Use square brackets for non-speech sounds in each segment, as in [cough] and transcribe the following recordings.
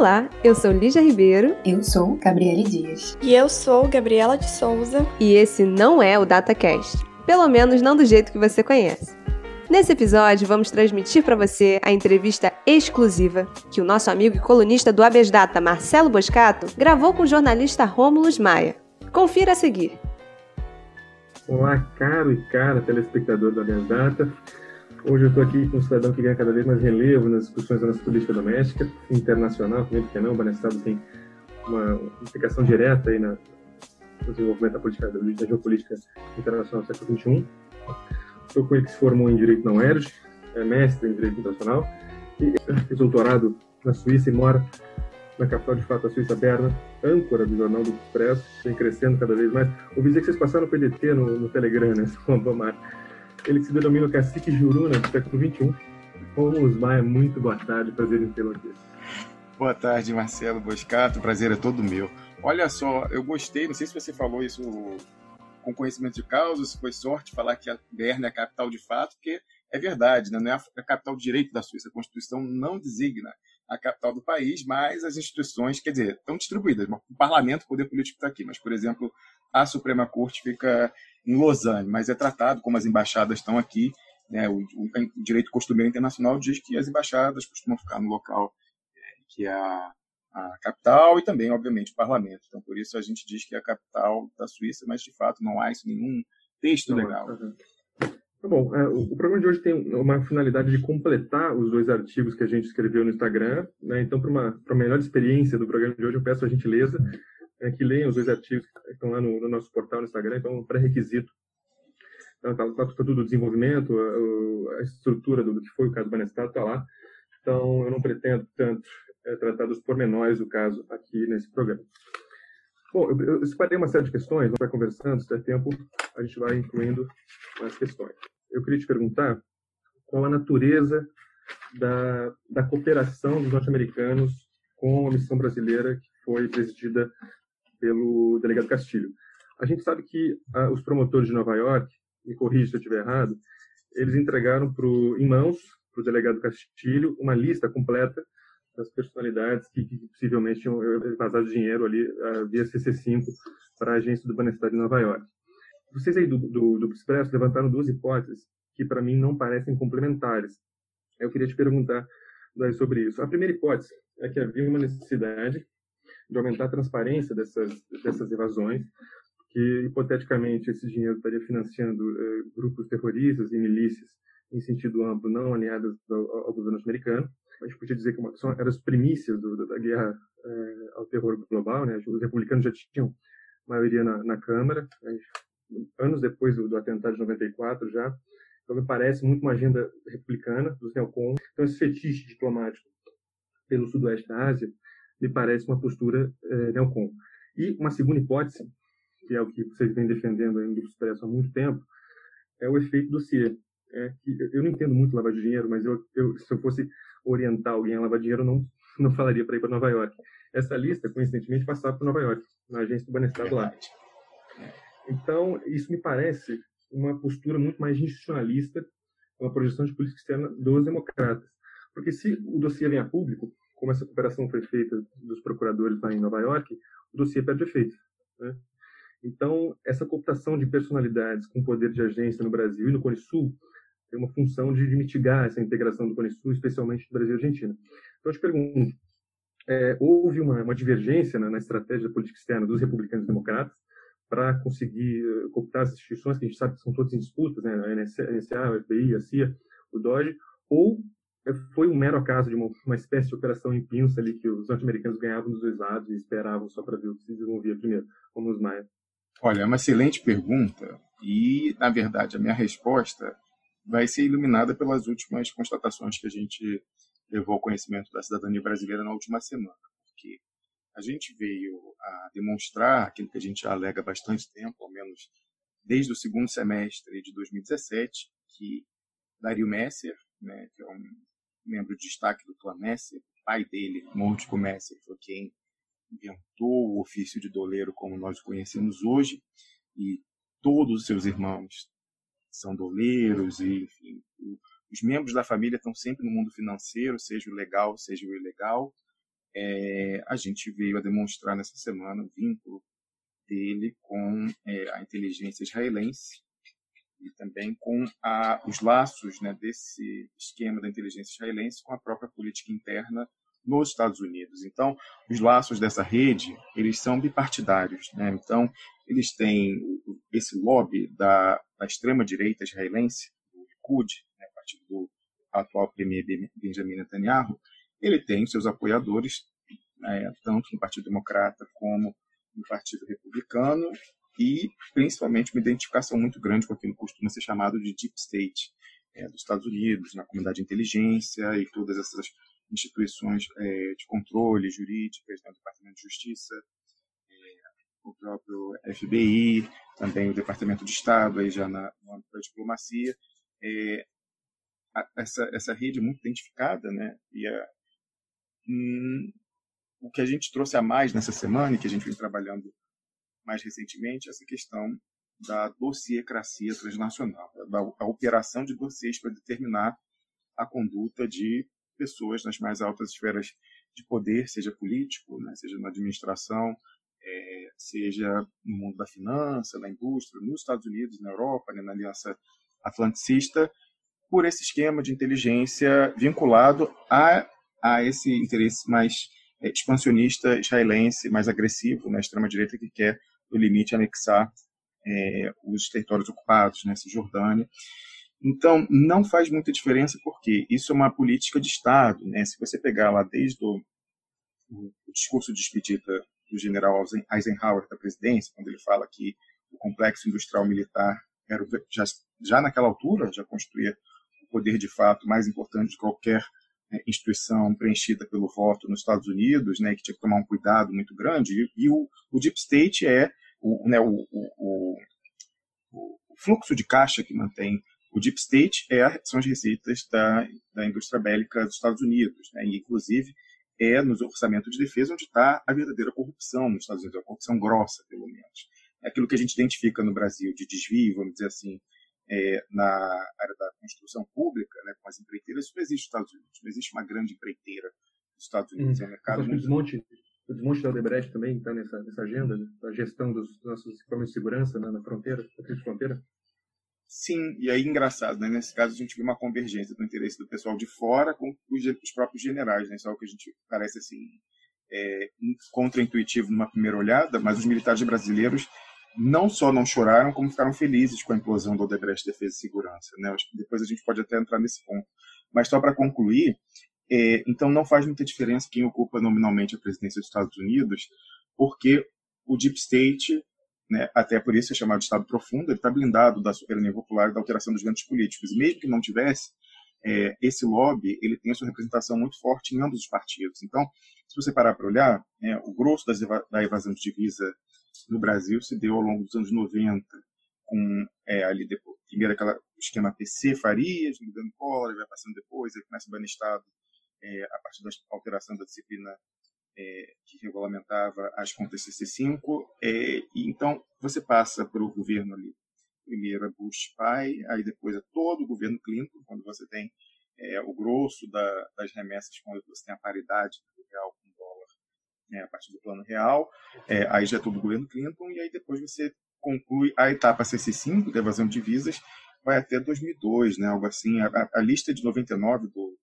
Olá, eu sou Lígia Ribeiro. Eu sou Gabriele Dias. E eu sou Gabriela de Souza. E esse não é o DataCast. Pelo menos não do jeito que você conhece. Nesse episódio, vamos transmitir para você a entrevista exclusiva que o nosso amigo e colunista do Abes Data, Marcelo Boscato, gravou com o jornalista Rômulo Maia. Confira a seguir. Olá, caro e cara telespectador do Abes Data. Hoje eu estou aqui com um cidadão que ganha cada vez mais relevo nas discussões da nossa política doméstica, internacional, também, porque não, o Banestado tem uma implicação direta aí na, no desenvolvimento da, política, da geopolítica internacional do século XXI. Estou com ele que se formou em Direito na UERJ, é mestre em Direito Internacional, e fez doutorado na Suíça e mora na capital de fato, a Suíça Berna, âncora do Jornal do Expresso, vem crescendo cada vez mais. Ouvi dizer que vocês passaram o PDT no, no Telegram, né? [laughs] Tomara ele se denomina o cacique Juruna do século XXI. Romulo Maia, muito boa tarde, prazer em tê-lo aqui. Boa tarde, Marcelo Boscato, prazer é todo meu. Olha só, eu gostei, não sei se você falou isso com conhecimento de causa, se foi sorte falar que a Berna é a capital de fato, porque é verdade, né? não é a capital de direito da Suíça, a Constituição não designa a capital do país, mas as instituições, quer dizer, estão distribuídas. O parlamento, o poder político está aqui, mas, por exemplo, a Suprema Corte fica em Lausanne, mas é tratado como as embaixadas estão aqui. Né, o, o, direito costumeiro internacional diz que as embaixadas costumam ficar no local é, que é a, a, capital e também, obviamente, o parlamento. Então, por isso a gente diz que é a capital da Suíça, mas de fato não há isso nenhum texto legal. Uhum. Tá bom, é, o, programa de hoje tem uma finalidade de completar os dois artigos que a gente escreveu no Instagram. Né? Então, para uma, uma melhor experiência do programa de hoje, eu peço a gentileza é, que leiam os dois artigos que estão lá no, no nosso portal no Instagram, então é um pré-requisito. Está tá, tá, tá tudo o desenvolvimento, a, a estrutura do, do, que foi o caso do Banestado está lá. Então, eu não pretendo tanto é, tratar dos pormenores do caso aqui nesse programa. Bom, eu, eu separei uma série de questões, vamos conversando, se der tempo, a gente vai incluindo as questões. Eu queria te perguntar qual a natureza da, da cooperação dos norte-americanos com a missão brasileira que foi presidida pelo delegado Castilho. A gente sabe que ah, os promotores de Nova York, me corrija se eu estiver errado, eles entregaram pro, em mãos para o delegado Castilho uma lista completa das personalidades que, que possivelmente tinham eh, vazado dinheiro ali uh, via CC5 para a agência do Banestado de Nova York. Vocês aí do, do, do Expresso levantaram duas hipóteses que para mim não parecem complementares. Eu queria te perguntar sobre isso. A primeira hipótese é que havia uma necessidade de aumentar a transparência dessas, dessas evasões, que hipoteticamente esse dinheiro estaria financiando eh, grupos terroristas e milícias em sentido amplo, não alinhadas ao, ao governo americano. A gente podia dizer que uma, são, eram as primícias do, da guerra eh, ao terror global, né? Os republicanos já tinham maioria na, na Câmara, anos depois do, do, atentado de 94 já. Então me parece muito uma agenda republicana dos neocons. Então esse fetiche diplomático pelo sudoeste da Ásia me parece uma postura é, neocon. E uma segunda hipótese, que é o que vocês vêm defendendo aí no Grupo Expresso há muito tempo, é o efeito do CIE. É que eu não entendo muito lavar dinheiro, mas eu, eu, se eu fosse orientar alguém a lavar dinheiro, eu não, [laughs] não falaria para ir para Nova York. Essa lista, coincidentemente, passava para Nova York, na agência do Banestado lá. Então, isso me parece uma postura muito mais institucionalista, uma projeção de política externa dos democratas. Porque se o dossiê vem a público, como essa cooperação foi feita dos procuradores lá em Nova York, o dossiê perde efeito. Né? Então, essa cooptação de personalidades com poder de agência no Brasil e no Cone Sul tem uma função de, mitigar essa integração do Cone Sul, especialmente do Brasil e Argentina. Então, eu te pergunto, é, houve uma, uma divergência na, na, estratégia da política externa dos republicanos e democratas para conseguir uh, cooptar as instituições que a gente sabe que são todas em disputas, né, a NSA, a FBI, a CIA, o DOGE, ou foi um mero acaso de uma, uma espécie de operação em pinça ali que os norte-americanos ganhavam dos dois lados e esperavam só para ver o que se desenvolvia primeiro, como os Maia? Olha, é uma excelente pergunta e, na verdade, a minha resposta vai ser iluminada pelas últimas constatações que a gente levou ao conhecimento da cidadania brasileira na última semana, porque a gente veio a demonstrar aquilo que a gente alega há bastante tempo, ao menos desde o segundo semestre de 2017, que Dario Messer, né, que é um membro de destaque do clã Messi, pai dele, Montico Messi, foi quem inventou o ofício de doleiro como nós o conhecemos hoje, e todos os seus irmãos são doleiros, e enfim, os membros da família estão sempre no mundo financeiro, seja o legal, seja o ilegal, é, a gente veio a demonstrar nessa semana o vínculo dele com é, a inteligência israelense e também com a, os laços né, desse esquema da inteligência israelense com a própria política interna nos Estados Unidos. Então, os laços dessa rede, eles são bipartidários. Né? Então, eles têm esse lobby da, da extrema-direita israelense, do Likud, né, partido do atual premier Benjamin Netanyahu, ele tem seus apoiadores, é, tanto no Partido Democrata como no Partido Republicano, e principalmente uma identificação muito grande com aquilo que costuma ser chamado de Deep State é, dos Estados Unidos, na comunidade de inteligência e todas essas instituições é, de controle jurídicas, né, o Departamento de Justiça, é, o próprio FBI, também o Departamento de Estado, aí já na, no âmbito da diplomacia. É, a, essa, essa rede é muito identificada, né, e a, hum, o que a gente trouxe a mais nessa semana, e que a gente vem trabalhando mais recentemente, essa questão da dossiecracia transnacional, da, da operação de dossiês para determinar a conduta de pessoas nas mais altas esferas de poder, seja político, né, seja na administração, é, seja no mundo da finança, da indústria, nos Estados Unidos, na Europa, né, na Aliança Atlanticista, por esse esquema de inteligência vinculado a, a esse interesse mais é, expansionista israelense, mais agressivo, na né, extrema-direita que quer, no limite, anexar é, os territórios ocupados, né, Cisjordânia. Então, não faz muita diferença porque isso é uma política de Estado. Né? Se você pegar lá desde o, o discurso de despedida do general Eisenhower da presidência, quando ele fala que o complexo industrial militar era já, já naquela altura já construía o poder de fato mais importante de qualquer né, instituição preenchida pelo voto nos Estados Unidos, né, que tinha que tomar um cuidado muito grande. E, e o, o, deep state é o, né, o, o, o fluxo de caixa que mantém o deep state é, são as receitas da, da indústria bélica dos Estados Unidos, né? e inclusive é nos orçamentos de defesa onde está a verdadeira corrupção nos Estados Unidos, a corrupção grossa, pelo menos. É aquilo que a gente identifica no Brasil de desvio, vamos dizer assim, é, na área da construção pública, né, com as empreiteiras, isso não existe nos Estados Unidos, não existe uma grande empreiteira nos Estados Unidos, hum, é um mercado muito... Desmonte, o desmonte da Odebrecht também está nessa, nessa agenda, né, da gestão dos nossos equipamentos de segurança na, na fronteira, na fronteira? Sim, e aí engraçado, né? Nesse caso a gente vê uma convergência do interesse do pessoal de fora com os, os próprios generais, né? Isso é que a gente parece assim é, contraintuitivo numa primeira olhada, mas os militares brasileiros não só não choraram, como ficaram felizes com a implosão do Odebrecht Defesa e Segurança, né? Depois a gente pode até entrar nesse ponto. Mas só para concluir, é, então não faz muita diferença quem ocupa nominalmente a presidência dos Estados Unidos, porque o Deep State né, até por isso é chamado de Estado profundo, ele está blindado da soberania popular e da alteração dos ventos políticos. E mesmo que não tivesse, é, esse lobby ele tem a sua representação muito forte em ambos os partidos. Então, se você parar para olhar, é, o grosso eva da evasão de divisa no Brasil se deu ao longo dos anos 90, com é, ali depois, primeiro aquele esquema PC Farias, no governo Collor, vai passando depois, ele começa a banir Estado é, a partir da alteração da disciplina é, que regulamentava as contas CC5. É, então, você passa pelo governo ali, primeiro é Bush pai, aí depois é todo o governo Clinton, quando você tem é, o grosso da, das remessas, quando você tem a paridade do real com o dólar né, a partir do plano real, é, aí já é todo o governo Clinton, e aí depois você conclui a etapa CC5, da evasão de divisas, vai até 2002, né, algo assim. A, a lista de 99 do,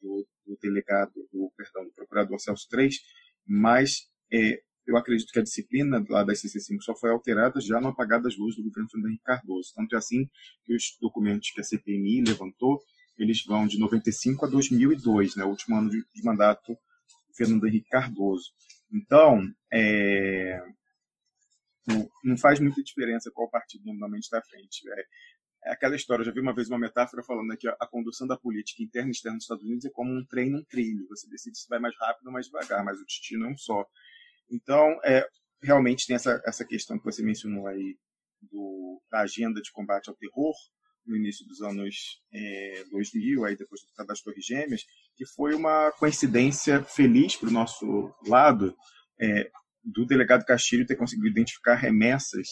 do, do delegado, do, perdão, do procurador Celso 3, mas é, eu acredito que a disciplina lá da SCC5 só foi alterada já no apagar das luzes do governo Fernando Henrique Cardoso. Tanto é assim que os documentos que a CPMI levantou, eles vão de 95 a 2002, né, o último ano de, de mandato do Fernando Henrique Cardoso. Então, é, não faz muita diferença qual partido normalmente está à frente. É, é aquela história, eu já vi uma vez uma metáfora falando que a, condução da política interna e externa dos Estados Unidos é como um trem num trilho. Você decide se vai mais rápido ou mais devagar, mas o destino é um só. Então, é, realmente tem essa, essa questão que você mencionou aí do, da agenda de combate ao terror no início dos anos é, 2000, aí depois do Tratado das Torres Gêmeas, que foi uma coincidência feliz para o nosso lado é, do delegado Castilho ter conseguido identificar remessas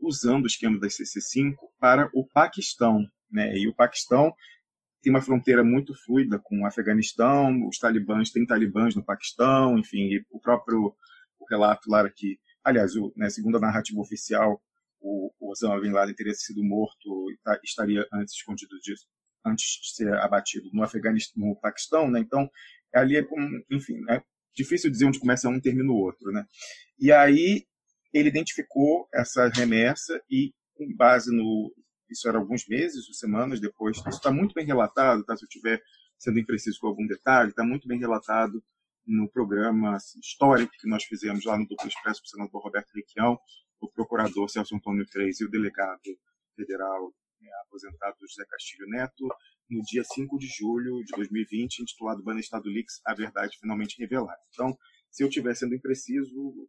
usando o esquema da CC5 para o Paquistão. Né? E o Paquistão tem uma fronteira muito fluida com o Afeganistão, os talibãs têm talibãs no Paquistão, enfim, o próprio o relato lá que, aliás, o, né, segundo a narrativa oficial, o, o Osama Bin Laden teria sido morto e tá, estaria antes escondido disso, antes de ser abatido no Afeganistão, no Paquistão, né? Então, ali é como, enfim, é difícil dizer onde começa um e termina o outro, né? E aí ele identificou essa remessa e com base no isso era alguns meses ou semanas depois, isso está muito bem relatado, tá? Se eu estiver sendo impreciso com algum detalhe, está muito bem relatado no programa assim, histórico que nós fizemos lá no Duplo Expresso com o senador Roberto Requião, o procurador Celso Antônio Freire e o delegado federal né, aposentado José Castilho Neto, no dia 5 de julho de 2020, intitulado Banestado Leaks, A Verdade Finalmente Revelada. Então, se eu estiver sendo impreciso,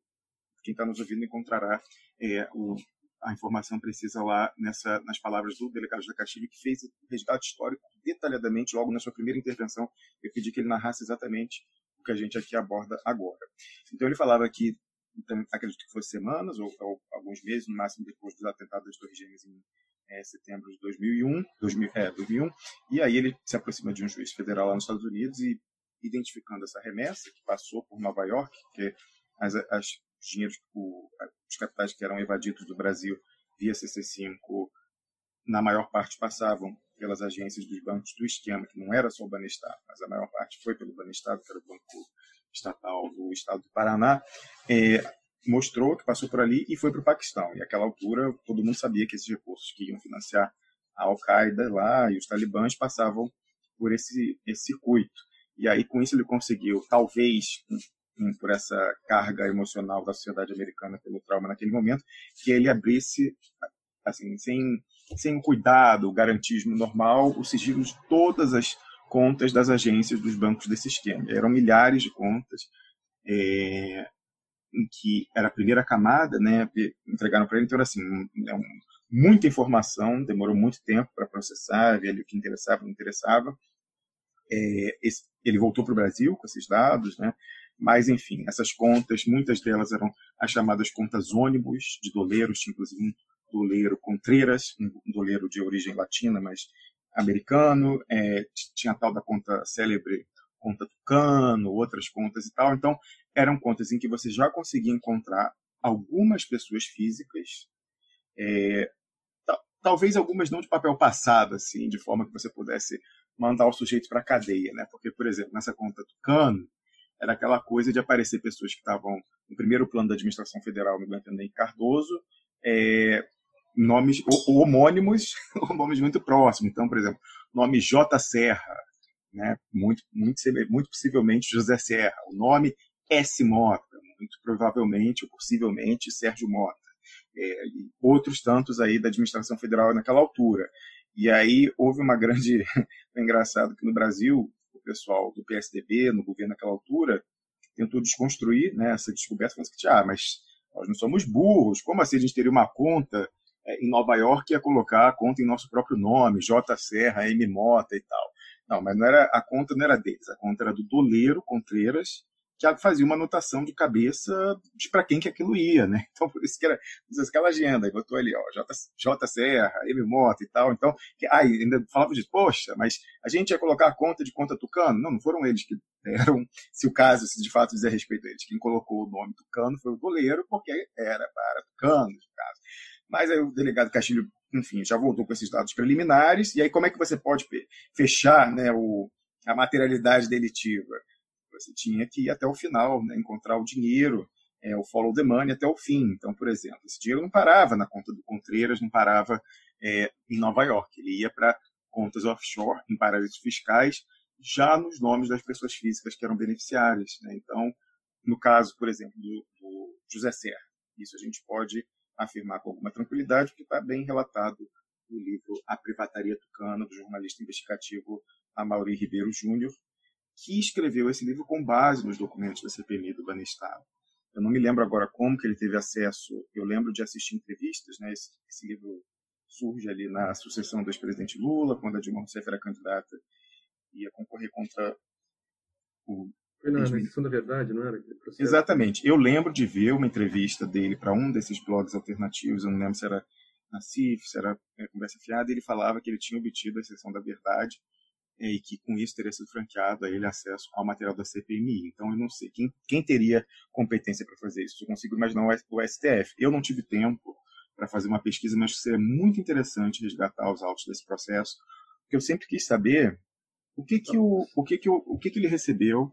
quem está nos ouvindo encontrará é, o, a informação precisa lá nessa, nas palavras do delegado José Castilho, que fez o resgate histórico detalhadamente logo na sua primeira intervenção. Eu pedi que ele narrasse exatamente o que a gente aqui aborda agora. Então, ele falava que então, acredito que fosse semanas ou, ou, alguns meses, no máximo depois dos atentados das Torres Gêmeas em é, setembro de 2001, 2000, é, 2001, e aí ele se aproxima de um juiz federal lá nos Estados Unidos e identificando essa remessa que passou por Nova York, que as, as dinheiros, o, os capitais que eram evadidos do Brasil via CC5, na maior parte passavam pelas agências dos bancos do esquema, que não era só o Banestar, mas a maior parte foi pelo Banestar, que era o banco estatal do estado do Paraná, é, mostrou que passou por ali e foi para o Paquistão. E naquela altura, todo mundo sabia que esses recursos que iam financiar a Al-Qaeda lá e os talibãs passavam por esse, esse circuito. E aí, com isso, ele conseguiu, talvez, por essa carga emocional da sociedade americana pelo trauma naquele momento, que ele abrisse, assim, sem, sem cuidado, o garantismo normal, o sigilo de todas as contas das agências dos bancos desse esquema. Eram milhares de contas, é, em que era a primeira camada, né, entregaram para ele, então era assim, é um, muita informação, demorou muito tempo para processar, ver ali o que interessava, não interessava. É, esse, ele voltou para o Brasil com esses dados, né, mas enfim, essas contas, muitas delas eram as chamadas contas ônibus de doleiros, tinha inclusive um doleiro Contreras, um doleiro de origem latina, mas americano, é, tinha a tal da conta célebre conta Tucano, outras contas e tal. Então, eram contas em que você já conseguia encontrar algumas pessoas físicas, é, talvez algumas não de papel passado, assim, de forma que você pudesse mandar o sujeito para a cadeia, né? Porque, por exemplo, nessa conta Tucano, era aquela coisa de aparecer pessoas que estavam no primeiro plano da administração federal, no Henrique Cardoso, é, nomes homônimos, [laughs] nomes muito próximos. Então, por exemplo, nome J. Serra, né? muito, muito, muito possivelmente José Serra. O nome S. Mota, muito provavelmente ou possivelmente Sérgio Mota. É, outros tantos aí da administração federal naquela altura. E aí houve uma grande. [laughs] é engraçado que no Brasil, pessoal do PSDB, no governo naquela altura, tentou desconstruir né, essa descoberta, falando que, ah, mas nós não somos burros, como assim a gente teria uma conta é, em Nova York ia colocar a conta em nosso próprio nome, J. Serra, M. Mota e tal. Não, mas não era, a conta não era deles, a conta era do doleiro Contreiras, que fazia uma anotação de cabeça de para quem que aquilo ia, né? [laughs] Então, por isso que era aquela agenda, aí botou ali, ó, J, J Serra, M. Mota e tal, então, que, aí ainda falava de, poxa, mas a gente ia colocar a conta de conta Tucano? Não, não foram eles que deram, se o caso, se de fato dizer respeito a eles, quem colocou o nome Tucano foi o doleiro, porque era para Tucano, no caso. Mas aí o delegado Castilho, enfim, já voltou com esses dados preliminares. E aí como é que você pode fechar né, o, a materialidade delitiva? Você tinha que ir até o final, né, encontrar o dinheiro, é, o follow the money até o fim. Então, por exemplo, esse dinheiro não parava na conta do Contreiras, não parava é, em Nova York. Ele ia para contas offshore, em paraísos fiscais, já nos nomes das pessoas físicas que eram beneficiárias. Né? Então, no caso, por exemplo, do, do José Serra, isso a gente pode afirmar com alguma tranquilidade, porque está bem relatado no livro A Privataria Tucana, do jornalista investigativo Amaury Ribeiro Júnior, que escreveu esse livro com base nos documentos da CPMI do Banestar. Eu não me lembro agora como que ele teve acesso, eu lembro de assistir entrevistas, né? esse, esse livro surge ali na sucessão do ex-presidente Lula, quando a Dilma Rousseff era candidata ia concorrer contra o foi na, questão da verdade, não era? Exatamente. Eu lembro de ver uma entrevista dele para um desses blogs alternativos, eu não lembro se era na CIF, se era é, Conversa Fiada, e ele falava que ele tinha obtido a exceção da verdade é, e que com isso teria sido franqueado a ele acesso ao material da CPMI. Então eu não sei quem, quem teria competência para fazer isso. Eu consigo imaginar o STF. Eu não tive tempo para fazer uma pesquisa, mas seria muito interessante resgatar os autos desse processo, porque eu sempre quis saber o que que o, o que que o, o que que ele recebeu,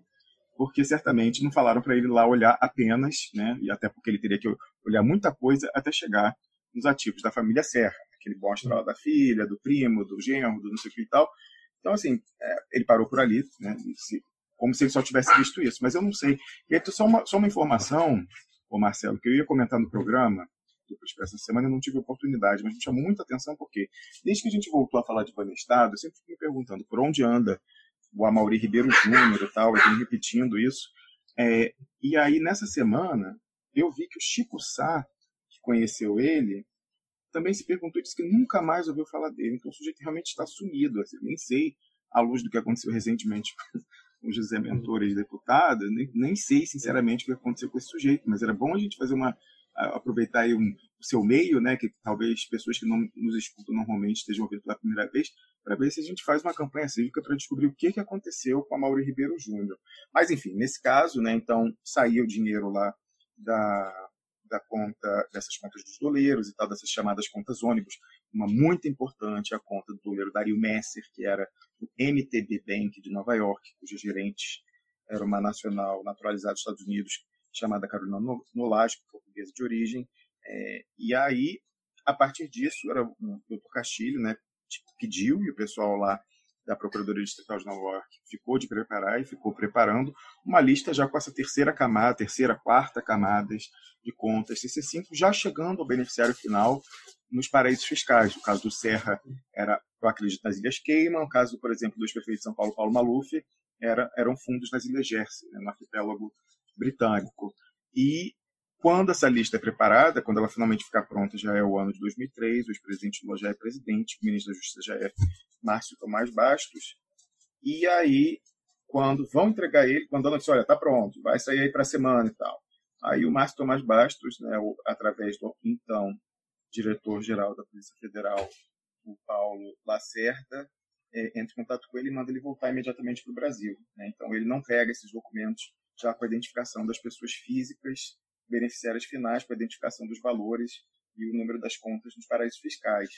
porque certamente não falaram para ele lá olhar apenas, né? E até porque ele teria que olhar muita coisa até chegar nos ativos da família Serra, que ele mostra lá da filha, do primo, do genro, do não sei o que e tal. Então, assim, é, ele parou por ali, né? Se, como se ele só tivesse visto isso, mas eu não sei. E aí, só uma, só uma informação, ô Marcelo, que eu ia comentar no programa Expresso essa semana, eu não tive oportunidade, mas me chamou muita atenção porque, desde que a gente voltou a falar de Banestado, eu sempre fico me perguntando por onde anda o Amaury Ribeiro Júnior e tal, eu repetindo isso. É, e aí, nessa semana, eu vi que o Chico Sá, que conheceu ele, também se perguntou e disse que nunca mais ouviu falar dele. Então o sujeito realmente está sumido. Assim, nem sei, à luz do que aconteceu recentemente [laughs] com o José Mentor, ex-deputado, nem, nem sei, sinceramente, o que aconteceu com esse sujeito. Mas era bom a gente fazer uma. aproveitar aí um, o seu meio, né, que talvez pessoas que não nos escutam normalmente estejam ouvindo pela primeira vez, para ver se a gente faz uma campanha cívica para descobrir o que, que aconteceu com a Mauri Ribeiro Júnior. Mas, enfim, nesse caso, né, então, saiu o dinheiro lá da, da conta, dessas contas dos doleiros e tal, dessas chamadas contas ônibus. Uma muito importante, a conta do doleiro Dario Messer, que era o MTB Bank de Nova York, cujo gerente era uma nacional naturalizada dos Estados Unidos, chamada Carolina Nolasco, portuguesa de origem. É, e aí, a partir disso, era o doutor Castilho, né, pediu, e o pessoal lá da Procuradoria Distrital de Nova York ficou de preparar e ficou preparando uma lista já com essa terceira camada, terceira, quarta camadas de contas CC5, já chegando ao beneficiário final nos paraísos fiscais. O caso do Serra era, eu acredito, nas Ilhas Cayman, o caso, por exemplo, do ex-prefeito de São Paulo, Paulo Maluf, era, eram fundos nas Ilhas Jersey, né, no arquipélago britânico. E quando essa lista é preparada, quando ela finalmente ficar pronta, já é o ano de 2003, o ex-presidente Lula já é presidente, o ministro da Justiça já é Márcio Tomás Bastos, e aí, quando vão entregar ele, quando a notícia, olha, tá pronto, vai sair aí para a semana e tal. Aí o Márcio Tomás Bastos, né, através do então diretor-geral da Polícia Federal, o Paulo Lacerda, é, entra em contato com ele e manda ele voltar imediatamente para o Brasil. Né? Então ele não pega esses documentos já com a identificação das pessoas físicas beneficiárias finais, com a identificação dos valores e o número das contas nos paraísos fiscais.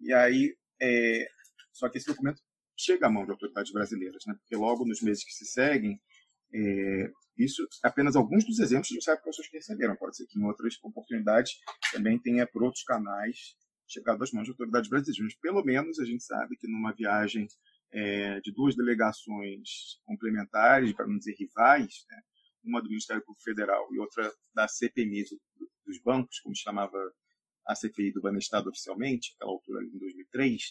E aí, é, só que esse documento chega à mão de autoridades brasileiras, né? porque logo nos meses que se seguem, é, isso apenas alguns dos exemplos gente sabe que pessoas que receberam. Pode ser que em outras oportunidades também tenha por outros canais chegado às mãos de autoridades brasileiras. Mas pelo menos a gente sabe que numa viagem é, de duas delegações complementares, para não dizer rivais, né? Uma do Ministério Público Federal e outra da CPMI do, dos bancos, como chamava a CPI do Banestado oficialmente, aquela altura em 2003,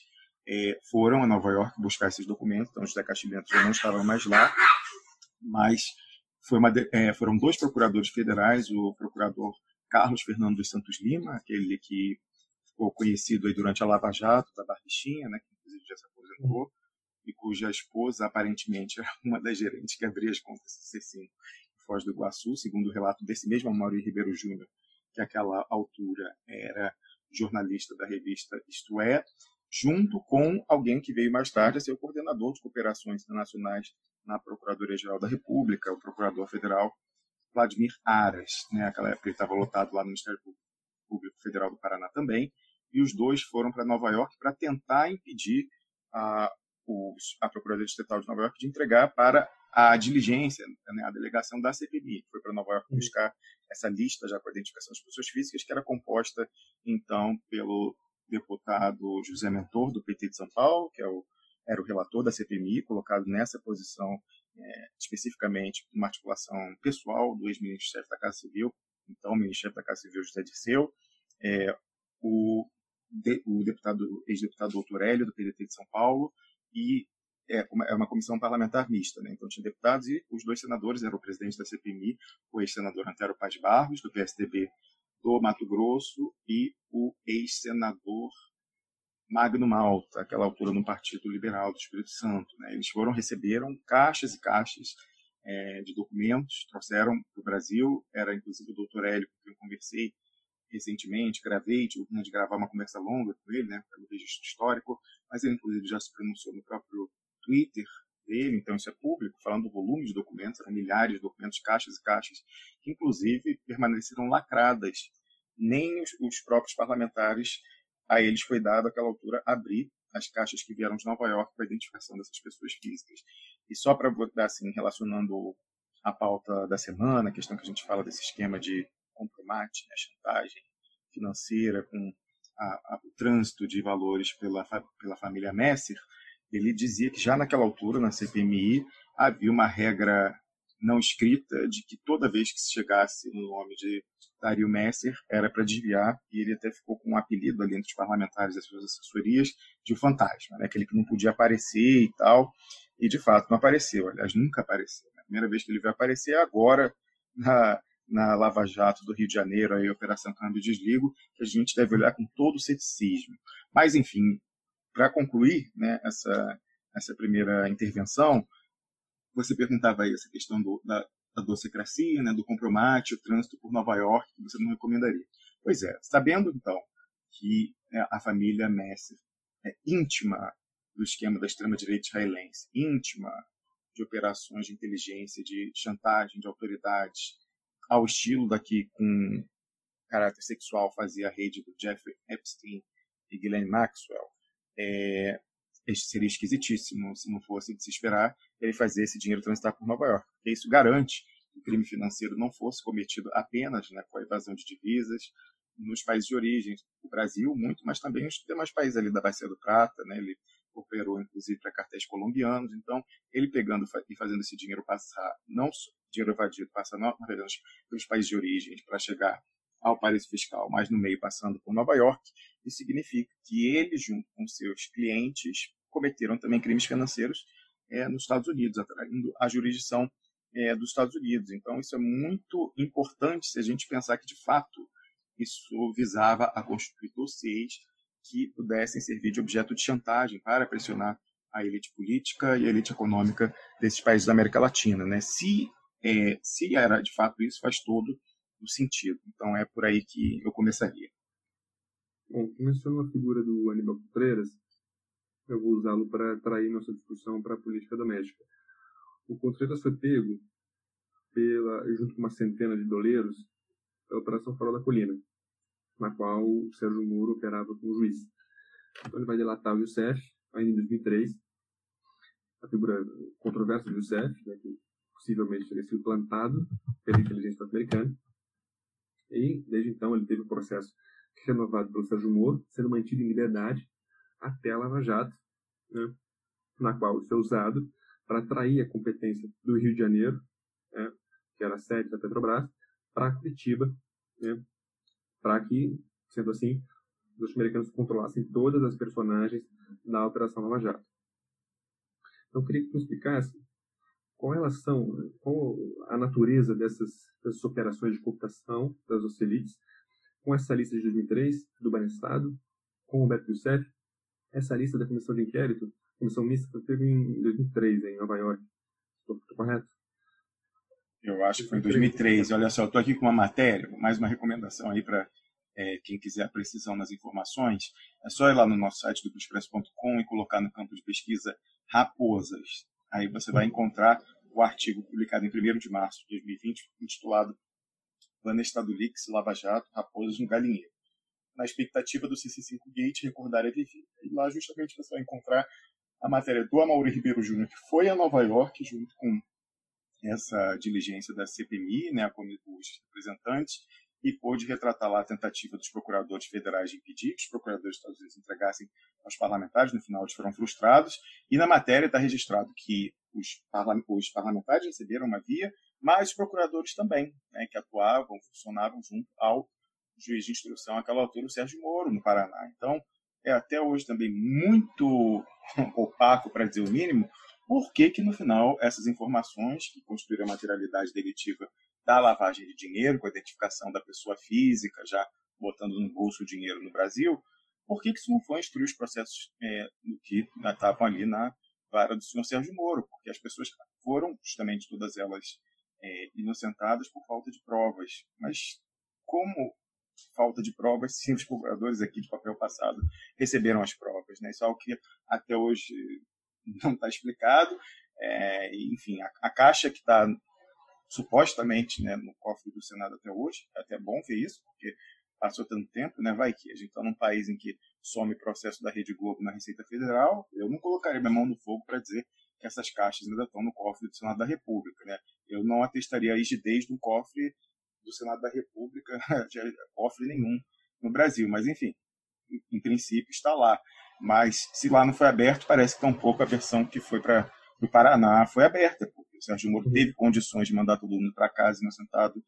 é, foram a Nova York buscar esses documentos, então os José Castilho já não estavam mais lá, mas uma, é, foram dois procuradores federais, o procurador Carlos Fernando dos Santos Lima, aquele que ficou conhecido aí durante a Lava Jato, da Barbichinha, né, que inclusive já se aposentou, e cuja esposa aparentemente [laughs] era uma das gerentes que abria as contas C5 em Foz do Iguaçu, segundo o relato desse mesmo Mauro Ribeiro Júnior, que àquela altura era jornalista da revista Isto É, junto com alguém que veio mais tarde a ser o coordenador de cooperações internacionais na Procuradoria-Geral da República, o procurador federal Vladimir Aras. Né? Naquela época ele estava lotado lá no Ministério Público Federal do Paraná também, e os dois foram para Nova York para tentar impedir a, a Procuradoria Estatal de Nova York de entregar para a diligência, né, a delegação da CPMI, que foi para Nova York buscar essa lista já com a identificação das pessoas físicas, que era composta, então, pelo deputado José Mentor, do PT de São Paulo, que é o, era o relator da CPMI, colocado nessa posição é, especificamente uma articulação pessoal do ex-ministro-chefe da Casa Civil, então o ministro-chefe da Casa Civil, José Dirceu, é, o, de, o deputado, ex-deputado doutor Hélio, do PDT de São Paulo, e é uma, é uma comissão parlamentar mista, né? então tinha deputados e os dois senadores eram o presidente da CPMI, o ex-senador Antero Paz Barros, do PSDB do Mato Grosso, e o ex-senador Magno Malta, aquela altura no Partido Liberal do Espírito Santo. Né? Eles foram, receberam caixas e caixas é, de documentos, trouxeram para o Brasil, era inclusive o doutor Hélio com quem eu conversei recentemente, gravei, tive a de gravar uma conversa longa com ele, né, pelo registro histórico, mas ele inclusive já se pronunciou no próprio Twitter dele, então isso é público, falando do volume de documentos, eram milhares de documentos, caixas e caixas, que inclusive permaneceram lacradas. Nem os, os próprios parlamentares, a eles foi dado, àquela altura, abrir as caixas que vieram de Nova York para a identificação dessas pessoas físicas. E só para assim, relacionando a pauta da semana, a questão que a gente fala desse esquema de compromate, né, chantagem financeira com a, a, o trânsito de valores pela, pela família Messer, ele dizia que já naquela altura, na CPMI, havia uma regra não escrita de que toda vez que se chegasse no nome de Dario Messer era para desviar, e ele até ficou com um apelido ali entre os parlamentares das suas assessorias de o fantasma, né? aquele que não podia aparecer e tal, e de fato não apareceu, aliás, nunca apareceu. Né? A primeira vez que ele veio aparecer é agora, na, na Lava Jato do Rio de Janeiro, aí, Operação Câmbio Desligo, que a gente deve olhar com todo o ceticismo. Mas, enfim, para concluir né, essa, essa primeira intervenção, você perguntava aí essa questão do, da, da docecracia, né, do compromate, o trânsito por Nova York, que você não recomendaria. Pois é, sabendo então que né, a família Messer é íntima do esquema da extrema-direita israelense, íntima de operações de inteligência, de chantagem de autoridades, ao estilo daqui com caráter sexual fazia a rede do Jeffrey Epstein e Ghislaine Maxwell, é, seria esquisitíssimo se não fosse de se esperar ele fazer esse dinheiro transitar por Nova York. Porque isso garante que o crime financeiro não fosse cometido apenas né, com a evasão de divisas nos países de origem, o Brasil muito, mas também os demais países ali da Bacia do Prata, né, ele operou inclusive para cartéis colombianos, então ele pegando e fazendo esse dinheiro passar, não dinheiro evadido, passar não pelos países de origem para chegar ao paraíso fiscal, mas no meio passando por Nova York, isso significa que ele, junto com seus clientes, cometeram também crimes financeiros é, nos Estados Unidos, atraindo a jurisdição é, dos Estados Unidos. Então, isso é muito importante se a gente pensar que, de fato, isso visava a constituir dossiês que pudessem servir de objeto de chantagem para pressionar a elite política e a elite econômica desses países da América Latina. Né? Se, é, se era de fato isso, faz todo sentido. Então, é por aí que eu começaria. Bom, mencionou a figura do Aníbal Contreras, eu vou usá-lo para trair nossa discussão para a política doméstica. O Contreras foi pego, pela, junto com uma centena de doleiros, pela Operação Farol da Colina, na qual o Sérgio Moro operava como juiz. Então ele vai delatar o Youssef, ainda em 2003, a figura controversa do Youssef, né, que possivelmente teria sido plantado pela inteligência norte-americana, e desde então ele teve o processo renovado pelo Sérgio Moro, sendo mantido em liberdade até a Lava Jato, né, na qual isso é usado para atrair a competência do Rio de Janeiro, né, que era a sede da Petrobras, para Curitiba, né, para que, sendo assim, os norte-americanos controlassem todas as personagens da Operação Lava Jato. Então, eu queria que tu explicasse qual a relação, qual a natureza dessas, dessas operações de cooptação das ocelites com essa lista de 2003 do Banestado, com o Roberto Youssef essa lista da comissão de inquérito, comissão mista, foi pego em 2003, em Nova York. Estou correto? Eu acho que foi em 2003. Olha só, estou aqui com uma matéria, mais uma recomendação aí para é, quem quiser precisão nas informações. É só ir lá no nosso site do expresso.com e colocar no campo de pesquisa raposas. Aí você vai encontrar o artigo publicado em 1 de março de 2020, intitulado Estado Leaks, Lava Jato, Raposas no Galinheiro na expectativa do CC5 Gate recordar a viver. E lá justamente você vai encontrar a matéria do Amaury Ribeiro Júnior, que foi a Nova York junto com essa diligência da CPMI, né, com os representantes, e pôde retratar lá a tentativa dos procuradores federais de impedir que os procuradores dos Estados Unidos entregassem aos parlamentares, no final eles foram frustrados, e na matéria está registrado que os, parlamentares receberam uma via, mas os procuradores também, né, que atuavam, funcionavam junto ao juiz de instrução àquela altura, o Sérgio Moro, no Paraná. Então, é até hoje também muito [laughs] opaco, para dizer o mínimo, por que, que no final essas informações que construíram a materialidade delitiva da lavagem de dinheiro, com a identificação da pessoa física, já botando no bolso o dinheiro no Brasil, por que, isso não foi instruir os processos é, que estavam ali na vara do senhor Sérgio Moro? Porque as pessoas foram, justamente todas elas, é, inocentadas por falta de provas. Mas como falta de provas se os procuradores aqui de papel passado receberam as provas. Né? Isso é algo que até hoje não está explicado. É, enfim, a, a, caixa que está supostamente né, no cofre do Senado até hoje, é até bom ver isso, porque passou tanto tempo, né? Vai que a gente está num país em que some processo da Rede Globo na Receita Federal, eu não colocaria minha mão no fogo para dizer que essas caixas ainda estão no cofre do Senado da República, né? Eu não atestaria a rigidez do cofre do Senado da República, [laughs] cofre nenhum no Brasil, mas enfim, em princípio está lá. Mas se lá não foi aberto, parece que tampouco a versão que foi para o Paraná foi aberta, Sérgio Moro teve condições de mandar todo mundo para casa inocentado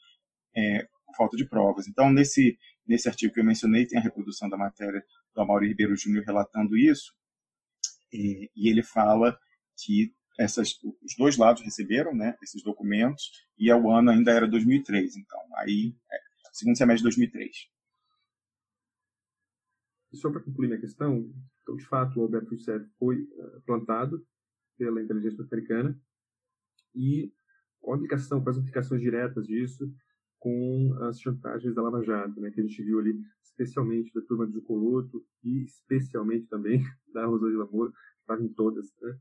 é, por falta de provas. Então, nesse, nesse artigo que eu mencionei, tem a reprodução da matéria do Amaury Ribeiro Júnior relatando isso, e, e ele fala que essas, os dois lados receberam né, esses documentos, e o ano ainda era 2003, então, aí, é, segundo semestre de 2003. E só para concluir minha questão, então, de fato, o Alberto Youssef foi uh, plantado pela inteligência americana e a aplicação, quais as implicações diretas disso com as chantagens da Lava Jato, né, que a gente viu ali, especialmente da turma do Coluto e especialmente também [laughs] da Rosângela Moura, que estava em todas, né,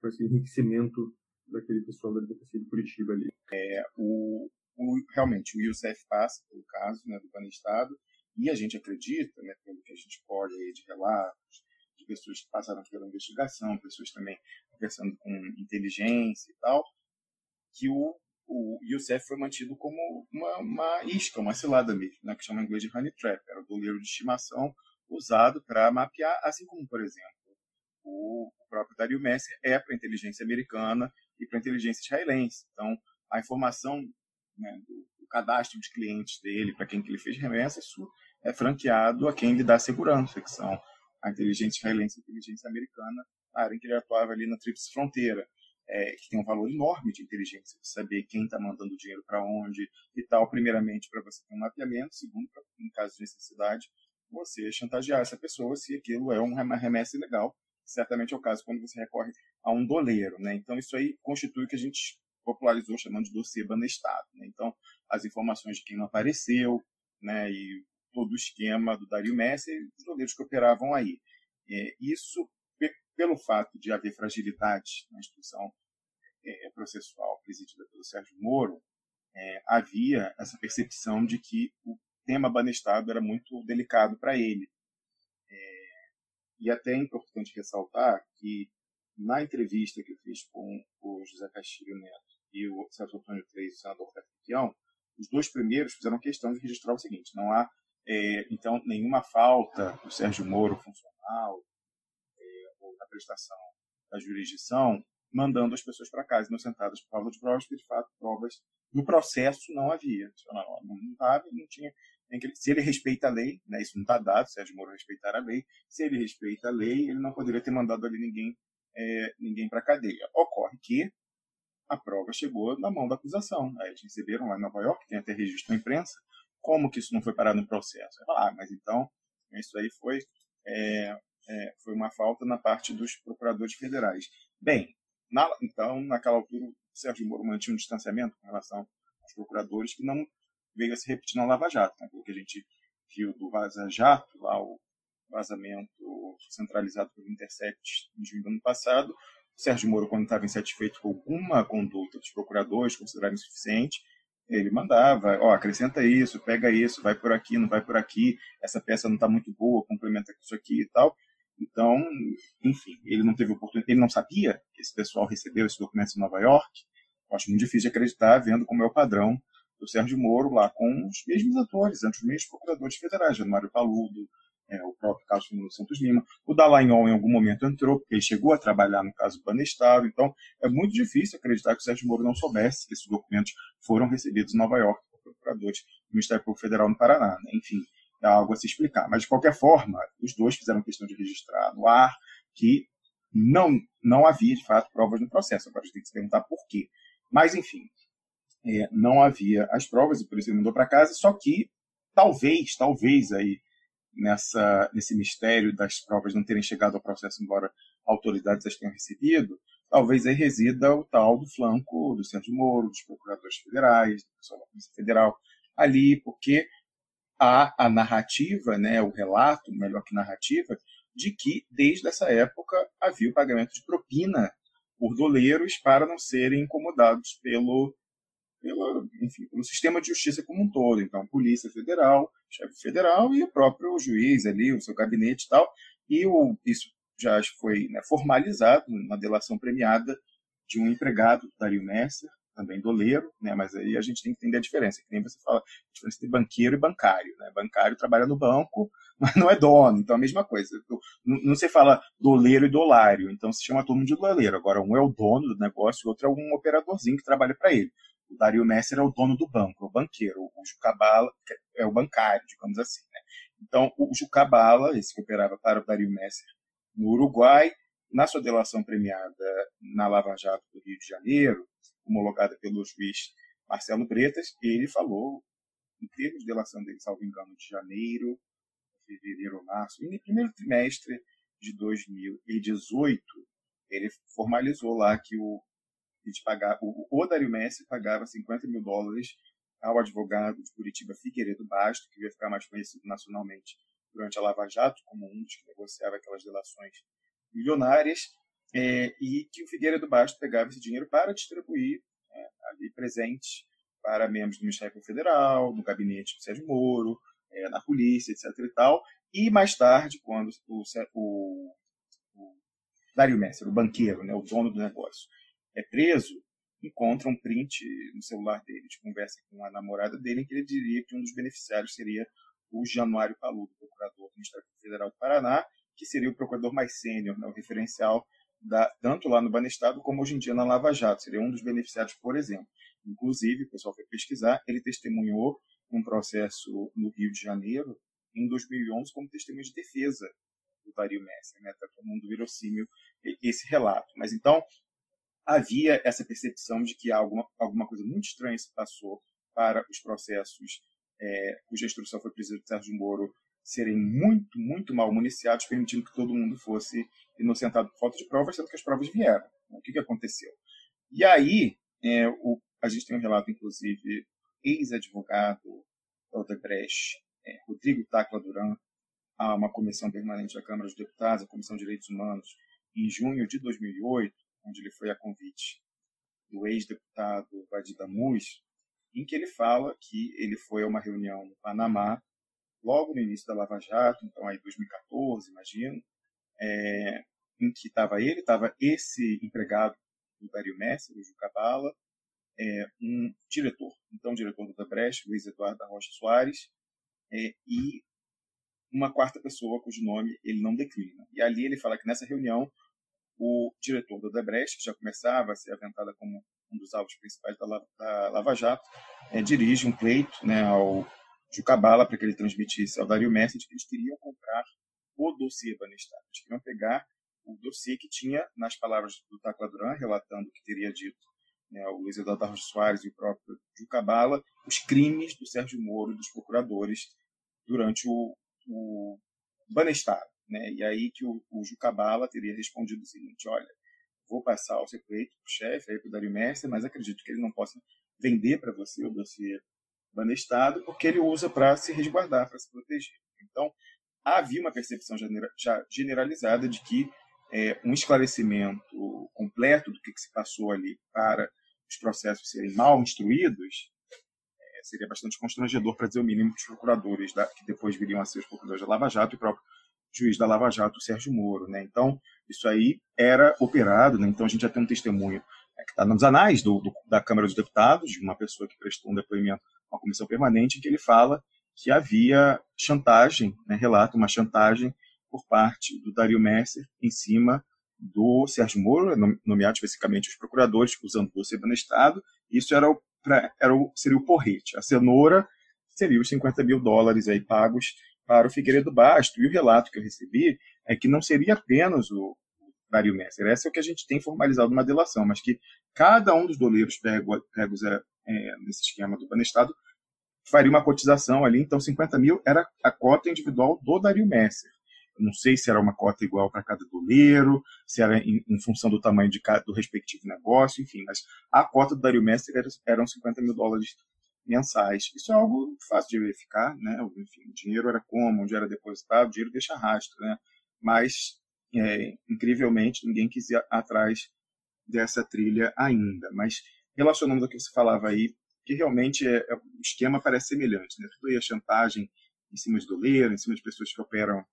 com esse enriquecimento daquele pessoal da advocacia de Curitiba ali. É, o, o, realmente, o Youssef passa pelo caso né, do Banestado, e a gente acredita, né, pelo que a gente aí de relatos, pessoas que passaram pela investigação, pessoas também conversando com inteligência e tal, que o, o Youssef foi mantido como uma, uma isca, uma cilada mesmo, né, que chama em inglês de honey trap, era o goleiro de estimação usado para mapear, assim como, por exemplo, o, próprio Dario Messi é para a inteligência americana e para a inteligência israelense. Então, a informação né, do, do, cadastro de clientes dele, para quem que ele fez remessa, isso é franqueado a quem lhe dá segurança, que são a inteligência israelense e a inteligência americana, a área em que ele atuava ali na Tríplice Fronteira, é, que tem um valor enorme de inteligência, de saber quem está mandando dinheiro para onde e tal, primeiramente para você ter um mapeamento, segundo, pra, em caso de necessidade, você chantagear essa pessoa se aquilo é uma remessa ilegal. Certamente é o caso quando você recorre a um doleiro. Né? Então, isso aí constitui o que a gente popularizou chamando de dossiê banestado. Né? Então, as informações de quem não apareceu, né, e todo o esquema do Dario Messi e os goleiros que operavam aí. É, isso, pelo fato de haver fragilidade na instituição é, processual presidida pelo Sérgio Moro, é, havia essa percepção de que o tema Banestado era muito delicado para ele. É, e até é importante ressaltar que na entrevista que eu fiz com o José Castilho Neto e o Celso Antônio Três, o senador Petrão, os dois primeiros fizeram questão de registrar o seguinte: não há é, então, nenhuma falta do Sérgio Moro funcional é, ou na prestação da jurisdição, mandando as pessoas para casa, inocentadas por falta de provas, porque de fato provas no processo não havia. Não estava, não tinha. Se ele respeita a lei, né, isso não está dado, Sérgio Moro respeitar a lei, se ele respeita a lei, ele não poderia ter mandado ali ninguém, é, ninguém para a cadeia. Ocorre que a prova chegou na mão da acusação. Eles receberam lá em Nova York, tem até registro na imprensa, como que isso não foi parado no processo? Ah, mas então isso aí foi, é, é, foi uma falta na parte dos procuradores federais. Bem, na, então, naquela altura, o Sérgio Moro mantinha um distanciamento com relação aos procuradores que não veio a se repetir na Lava Jato, né? porque a gente viu do Vaza Jato, lá o vazamento centralizado pelo Intercept em junho do ano passado, o Sérgio Moro, quando estava insatisfeito com alguma conduta dos procuradores, considerava insuficiente, ele mandava, ó, acrescenta isso, pega isso, vai por aqui, não vai por aqui, essa peça não está muito boa, complementa com isso aqui e tal. Então, enfim, ele não teve oportunidade, ele não sabia que esse pessoal recebeu esses documentos em Nova York. Eu acho muito difícil de acreditar, vendo como é o padrão do Sérgio Moro lá com os mesmos atores, entre os mesmos procuradores federais, Mário Paludo, é, o próprio caso do Santos Lima. O Dallagnol em algum momento entrou, porque ele chegou a trabalhar no caso Banestado, então é muito difícil acreditar que o Sérgio Moro não soubesse que esses documentos foram recebidos em Nova York por procuradores do Ministério Público Federal no Paraná. Né? Enfim, é algo a se explicar. Mas, de qualquer forma, os dois fizeram questão de registrar no ar que não, não havia, de fato, provas no processo. Agora a gente tem que se perguntar por quê. Mas, enfim, é, não havia as provas e por isso ele mandou para casa, só que talvez, talvez aí nessa, nesse mistério das provas não terem chegado ao processo, embora autoridades as tenham recebido, talvez aí resida o tal do flanco do Centro Moro, dos procuradores federais, do pessoal da Polícia Federal, ali, porque há a narrativa, né, o relato, melhor que narrativa, de que, desde essa época, havia o pagamento de propina por doleiros para não serem incomodados pelo, pelo, enfim, pelo sistema de justiça como um todo. Então, Polícia Federal, chefe federal e o próprio juiz ali, o seu gabinete e tal. E o, isso já foi né, formalizado na delação premiada de um empregado, Dario Messer, também doleiro, né? Mas aí a gente tem que entender a diferença, que nem você fala, a diferença entre banqueiro e bancário, né? Bancário trabalha no banco, [laughs] mas não é dono, então é a mesma coisa. Não, não se fala doleiro e dolário, então se chama todo mundo de doleiro. Agora um é o dono do negócio, o outro é um operadorzinho que trabalha para ele. O Dario Messer é o dono do banco, o banqueiro. O Jucabala é o bancário, digamos assim, né? Então o Jucabala, esse que operava para o Dario Messer no Uruguai, na sua delação premiada na Lava Jato do Rio de Janeiro, homologada pelo juiz Marcelo Bretas, ele falou, em termos de delação dele, salvo engano, de janeiro, fevereiro ou março, e no primeiro trimestre de 2018, ele formalizou lá que o, pagar, o, o Dario Messi pagava 50 mil dólares ao advogado de Curitiba Figueiredo Basto, que ia ficar mais conhecido nacionalmente durante a Lava Jato, como um dos que negociava aquelas delações milionárias, é, e que o Figueiredo Basto pegava esse dinheiro para distribuir é, ali presentes para membros do Ministério Federal, no gabinete do Sérgio Moro, é, na polícia, etc. e tal. E mais tarde, quando o, o, o Dário Messer, o banqueiro, né, o dono do negócio, é preso, encontra um print no celular dele de conversa com a namorada dele, em que ele diria que um dos beneficiários seria o Januário Paludo, procurador do Ministério Federal do Paraná, que seria o procurador mais sênior, né, o referencial da, tanto lá no Banestado como hoje em dia na Lava Jato. Seria um dos beneficiados, por exemplo. Inclusive, o pessoal foi pesquisar, ele testemunhou um processo no Rio de Janeiro em 2011 como testemunho de defesa do Dario Messi, né? Está todo mundo verossímil esse relato. Mas então havia essa percepção de que alguma, alguma coisa muito estranha se passou para os processos é, cuja instrução foi presidente Sérgio Moro serem muito, muito mal municiados, permitindo que todo mundo fosse inocentado por falta de provas, sendo que as provas vieram. O que, que aconteceu? E aí, é, o, a gente tem um relato, inclusive, ex-advogado Odebrecht, é, Rodrigo Tacla Duran, a uma comissão permanente da Câmara dos Deputados, a Comissão de Direitos Humanos, em junho de 2008, onde ele foi a convite do ex-deputado Vadir Damus, em que ele fala que ele foi a uma reunião no Panamá logo no início da Lava Jato, então aí 2014, imagino, é, em que estava ele, estava esse empregado do Dario Messi, o Jucabala, é, um diretor, então diretor do Odebrecht, Luiz Eduardo da Rocha Soares, é, e uma quarta pessoa cujo nome ele não declina. E ali ele fala que nessa reunião o diretor do Odebrecht, que já começava a ser aventada como um dos alvos principais da, da Lava Jato, é, dirige um pleito né, ao Jucabala para que ele transmitisse ao Dario Messi de que eles queriam comprar o dossiê Banestado. Eles queriam pegar o dossiê que tinha, nas palavras do Tacla Duran, relatando o que teria dito né, o Luiz Eduardo Arroz Soares e o próprio Jucabala, os crimes do Sérgio Moro, dos procuradores, durante o, o Banestado. Né? E aí que o, o Jucabala teria respondido o seguinte, olha, vou passar o secreto para o chefe, para o Dario Messi, mas acredito que ele não possa vender para você o dossiê Banestado, porque ele usa para se resguardar, para se proteger. Então, havia uma percepção já generalizada de que é, um esclarecimento completo do que, que, se passou ali para os processos serem mal instruídos é, seria bastante constrangedor, para dizer o mínimo, dos procuradores da, que depois viriam a ser os procuradores da Lava Jato e próprio juiz da Lava Jato, Sérgio Moro. Né? Então, isso aí era operado, né? então a gente já tem um testemunho é, que está nos anais do, do, da Câmara dos Deputados, de uma pessoa que prestou um depoimento uma comissão permanente, em que ele fala que havia chantagem, né, relata uma chantagem por parte do Dario Messer em cima do Sérgio Moro, nomeado especificamente os procuradores, usando você no Estado. Isso era o, era o, seria o porrete. A cenoura seria os 50 mil dólares aí pagos para o Figueiredo Basto. E o relato que eu recebi é que não seria apenas o Dario Messer. Essa é o que a gente tem formalizado numa delação, mas que cada um dos doleiros pegos, pegos é, é, nesse esquema do Banestado faria uma cotização ali, então 50 mil era a cota individual do Dario Messer. Não sei se era uma cota igual para cada doleiro, se era em, em, função do tamanho de cada, do respectivo negócio, enfim, mas a cota do Dario Messer era, eram 50 mil dólares mensais. Isso é algo fácil de verificar, né? Enfim, o dinheiro era como, onde era depositado, dinheiro deixa rastro, né? mas é, incrivelmente ninguém quis ir atrás dessa trilha ainda. Mas relacionando ao que você falava aí, que realmente é, é, o esquema parece semelhante, né? Tudo aí a chantagem em cima de doleiro, em cima de pessoas que operam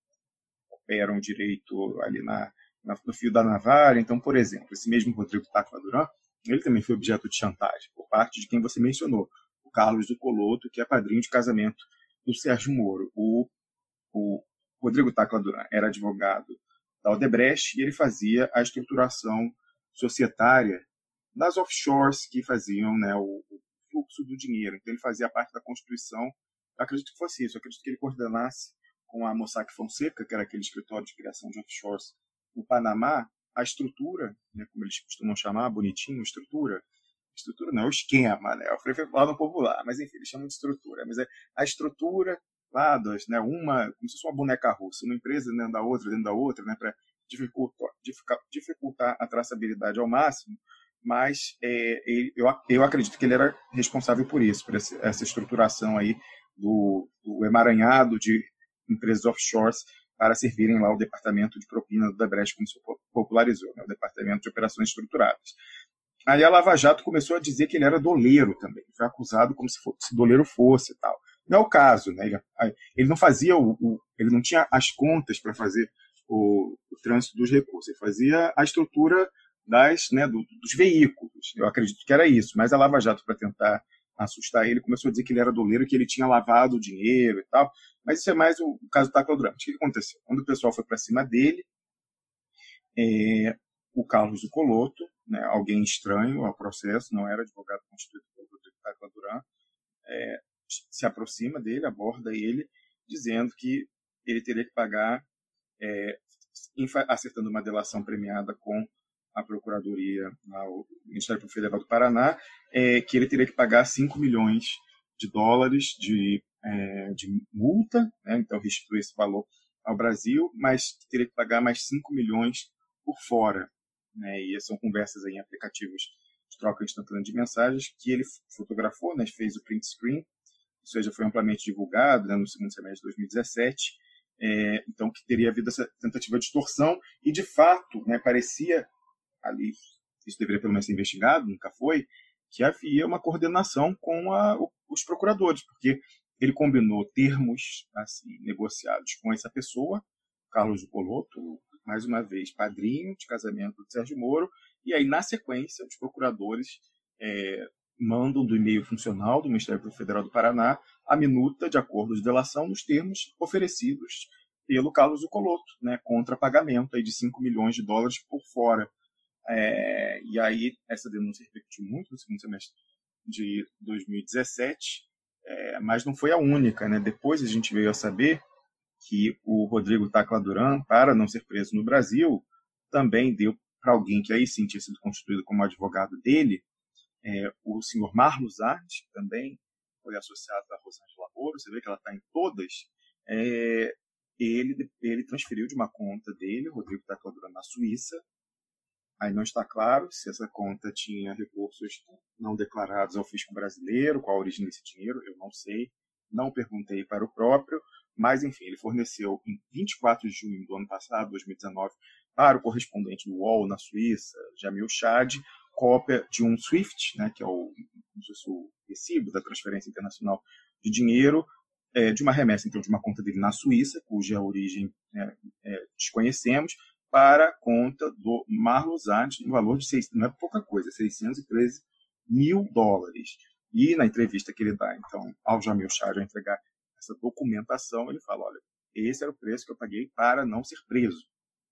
operam direito ali na, na, no fio da navalha. Então, por exemplo, esse mesmo Rodrigo Tacla Duran, ele também foi objeto de chantagem por parte de quem você mencionou, Carlos do Coloto, que é padrinho de casamento do Sérgio Moro. O, o Rodrigo Tacla Duran era advogado da Odebrecht e ele fazia a estruturação societária das offshores que faziam né, o, o fluxo do dinheiro. Então ele fazia parte da constituição. Eu acredito que fosse isso. Eu acredito que ele coordenasse com a Mossack Fonseca, que era aquele escritório de criação de offshores no Panamá, a estrutura, né, como eles costumam chamar, bonitinho, estrutura, estrutura não, é o esquema, né, eu falei falar no popular, mas enfim, eles chamam de estrutura, mas é a estrutura lá das, né, uma, como se fosse uma boneca russa, uma empresa dentro da outra, dentro da outra, né, para dificultar, dificultar a traçabilidade ao máximo, mas é, eu, eu acredito que ele era responsável por isso, por essa estruturação aí do, do emaranhado de empresas offshores para servirem lá o departamento de propina do Debrecht, como se popularizou, né, o departamento de operações estruturadas. Aí a Lava Jato começou a dizer que ele era doleiro também, foi acusado como se, fosse, se doleiro fosse e tal. Não é o caso, né? Ele, ele não fazia o, o, ele não tinha as contas para fazer o, o, trânsito dos recursos, ele fazia a estrutura das, né, do, dos veículos. Eu acredito que era isso, mas a Lava Jato para tentar assustar ele começou a dizer que ele era doleiro, que ele tinha lavado o dinheiro e tal. Mas isso é mais o, o caso do Taco Durante. O que aconteceu? Quando o pessoal foi para cima dele, é, o Carlos do Coloto, né, alguém estranho ao processo, não era advogado constituído pelo Rodrigo Tacla Duran, é, se aproxima dele, aborda ele, dizendo que ele teria que pagar, é, acertando uma delação premiada com a Procuradoria, o Ministério Federal do Paraná, é, que ele teria que pagar 5 milhões de dólares de é, de multa, né? então restituir esse valor ao Brasil, mas teria que pagar mais 5 milhões por fora. Né? E são conversas em aplicativos de troca instantânea de mensagens que ele fotografou, né? fez o print screen, ou seja, foi amplamente divulgado né? no segundo semestre de 2017. É, então, que teria havido essa tentativa de extorsão, e de fato, né, parecia ali, isso deveria pelo menos ser investigado, nunca foi, que havia uma coordenação com a, os procuradores, porque ele combinou termos assim, negociados com essa pessoa, Carlos Coloto, mais uma vez padrinho de casamento de Sérgio Moro, e aí, na sequência, os procuradores é, mandam do e-mail funcional do Ministério Federal do Paraná a minuta de acordo de delação nos termos oferecidos pelo Carlos do Coloto, né, contra pagamento aí de 5 milhões de dólares por fora. É, e aí, essa denúncia repercutiu muito no segundo semestre de 2017, é, mas não foi a única. Né? Depois a gente veio a saber que o Rodrigo Tacla Duran, para não ser preso no Brasil, também deu para alguém que aí sim tinha sido constituído como advogado dele, é, o senhor Marlos Arte, que também foi associado à Rosângela Moro, você vê que ela está em todas, é, ele, ele transferiu de uma conta dele, Rodrigo Tacla Duran, na Suíça, Aí não está claro se essa conta tinha recursos não declarados ao fisco brasileiro, qual a origem desse dinheiro, eu não sei. Não perguntei para o próprio, mas enfim, ele forneceu em 24 de junho do ano passado, 2019, para o correspondente do UOL na Suíça, Jamil Chad, cópia de um SWIFT, né, que é o, o recibo da transferência internacional de dinheiro, é, de uma remessa então de uma conta dele na Suíça, cuja origem é, é, desconhecemos, para a conta do Marlosat, no valor de, seis, não é pouca coisa, 613 mil dólares. E na entrevista que ele dá, então, ao Jamil Chad, a entregar essa documentação, ele fala, olha, esse era o preço que eu paguei para não ser preso.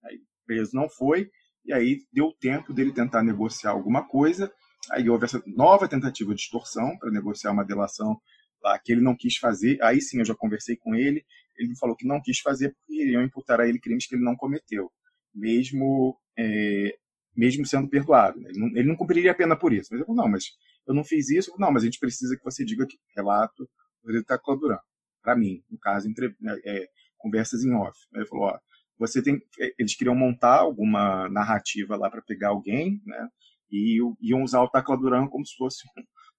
Aí, preso não foi, e aí deu tempo dele tentar negociar alguma coisa, aí houve essa nova tentativa de extorsão para negociar uma delação lá que ele não quis fazer, aí sim eu já conversei com ele, ele me falou que não quis fazer porque iriam imputar a ele crimes que ele não cometeu mesmo é, mesmo sendo perdoado. Né? Ele, não, ele, não, cumpriria a pena por isso. Mas eu falei, não, mas eu não fiz isso. Falei, não, mas a gente precisa que você diga que relato ele está colaborando. Para mim, no caso, entre, né, é, conversas em off. Ele falou, ó, você tem, é, eles queriam montar alguma narrativa lá para pegar alguém, né? E iam usar o Tacla Duran como se fosse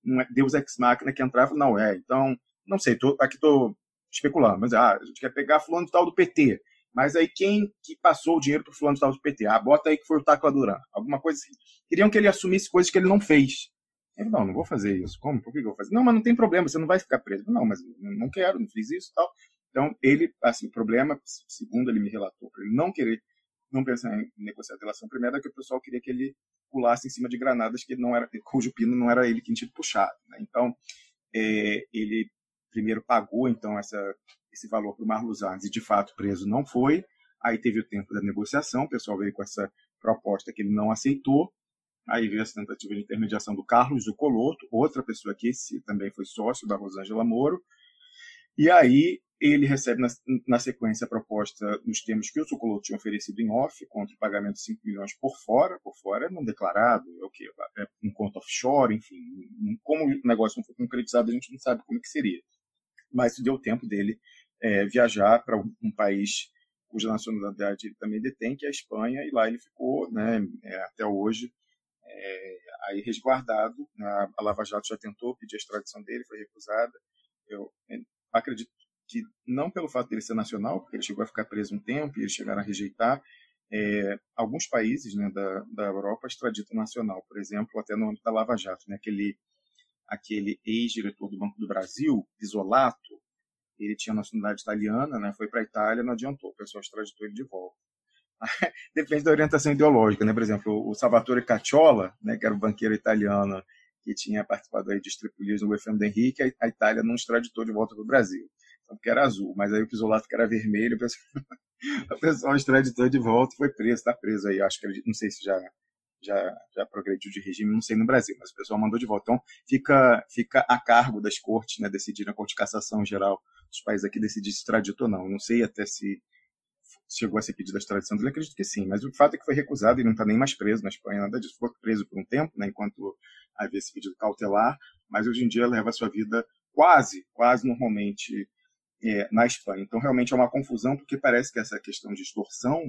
um, Deus ex machina que entrava. Não é. Então, não sei. Tô, aqui estou especulando, mas ah, a gente quer pegar fulano tal do PT Mas aí quem que passou o dinheiro para fulano tal do PT? Ah, bota aí que foi o Taco Duran. Alguma coisa assim. Queriam que ele assumisse coisas que ele não fez. Ele, não, não vou fazer isso. Como? Por que eu vou fazer? Não, mas não tem problema, você não vai ficar preso. Não, mas não quero, não fiz isso tal. Então, ele, assim, o problema, segundo ele me relatou, para ele não querer, não pensar em negociar a delação primeira, é que o pessoal queria que ele pulasse em cima de granadas que não era, cujo pino não era ele que tinha puxado. Né? Então, é, ele primeiro pagou, então, essa, esse valor para o Marlos Arnes e, de fato, preso não foi. Aí teve o tempo da negociação, o pessoal veio com essa proposta que ele não aceitou. Aí veio essa tentativa de intermediação do Carlos Zucoloto, outra pessoa que esse também foi sócio da Rosângela Moro. E aí ele recebe na, na, sequência a proposta nos termos que o Zucoloto tinha oferecido em off, contra o pagamento de 5 milhões por fora, por fora não declarado, é o quê? É um conto offshore, enfim. Como o negócio não foi concretizado, a gente não sabe como que seria. Mas isso deu tempo dele é, viajar para um país cuja nacionalidade ele também detém, que é a Espanha, e lá ele ficou né, é, até hoje é, aí resguardado. A, a Lava Jato já tentou pedir a extradição dele, foi recusada. Eu é, acredito que não pelo fato dele ser nacional, porque ele chegou a ficar preso um tempo e eles chegaram a rejeitar, é, alguns países né, da, da Europa extraditam nacional, por exemplo, até no âmbito da Lava Jato, né, aquele, aquele ex-diretor do Banco do Brasil, Isolato, ele tinha nacionalidade italiana, né, foi para a Itália, não adiantou, o pessoal extraditou ele de volta. [laughs] Depende da orientação ideológica, né? Por exemplo, o Salvatore Cacciola, né, que era o banqueiro italiano que tinha participado aí de estripulias no UFM do Henrique, a Itália não extraditou de volta para o Brasil, porque era azul, mas aí o Pisolato que era vermelho, o pessoal, [laughs] extraditou de volta foi preso, está preso aí, acho que não sei se já já, já progrediu de regime, não sei no Brasil, mas o pessoal mandou de volta. Então, fica, fica a cargo das cortes, né, decidir, a Corte de Cassação geral, dos países aqui decidir se extradita ou não. Não sei até se chegou a ser pedido a extradição dele, acredito que sim, mas o fato é que foi recusado e não está nem mais preso na Espanha, nada disso. Foi preso por um tempo, né, enquanto havia esse pedido cautelar, mas hoje em dia leva a sua vida quase, quase normalmente é, na Espanha. Então, realmente é uma confusão, porque parece que essa questão de extorsão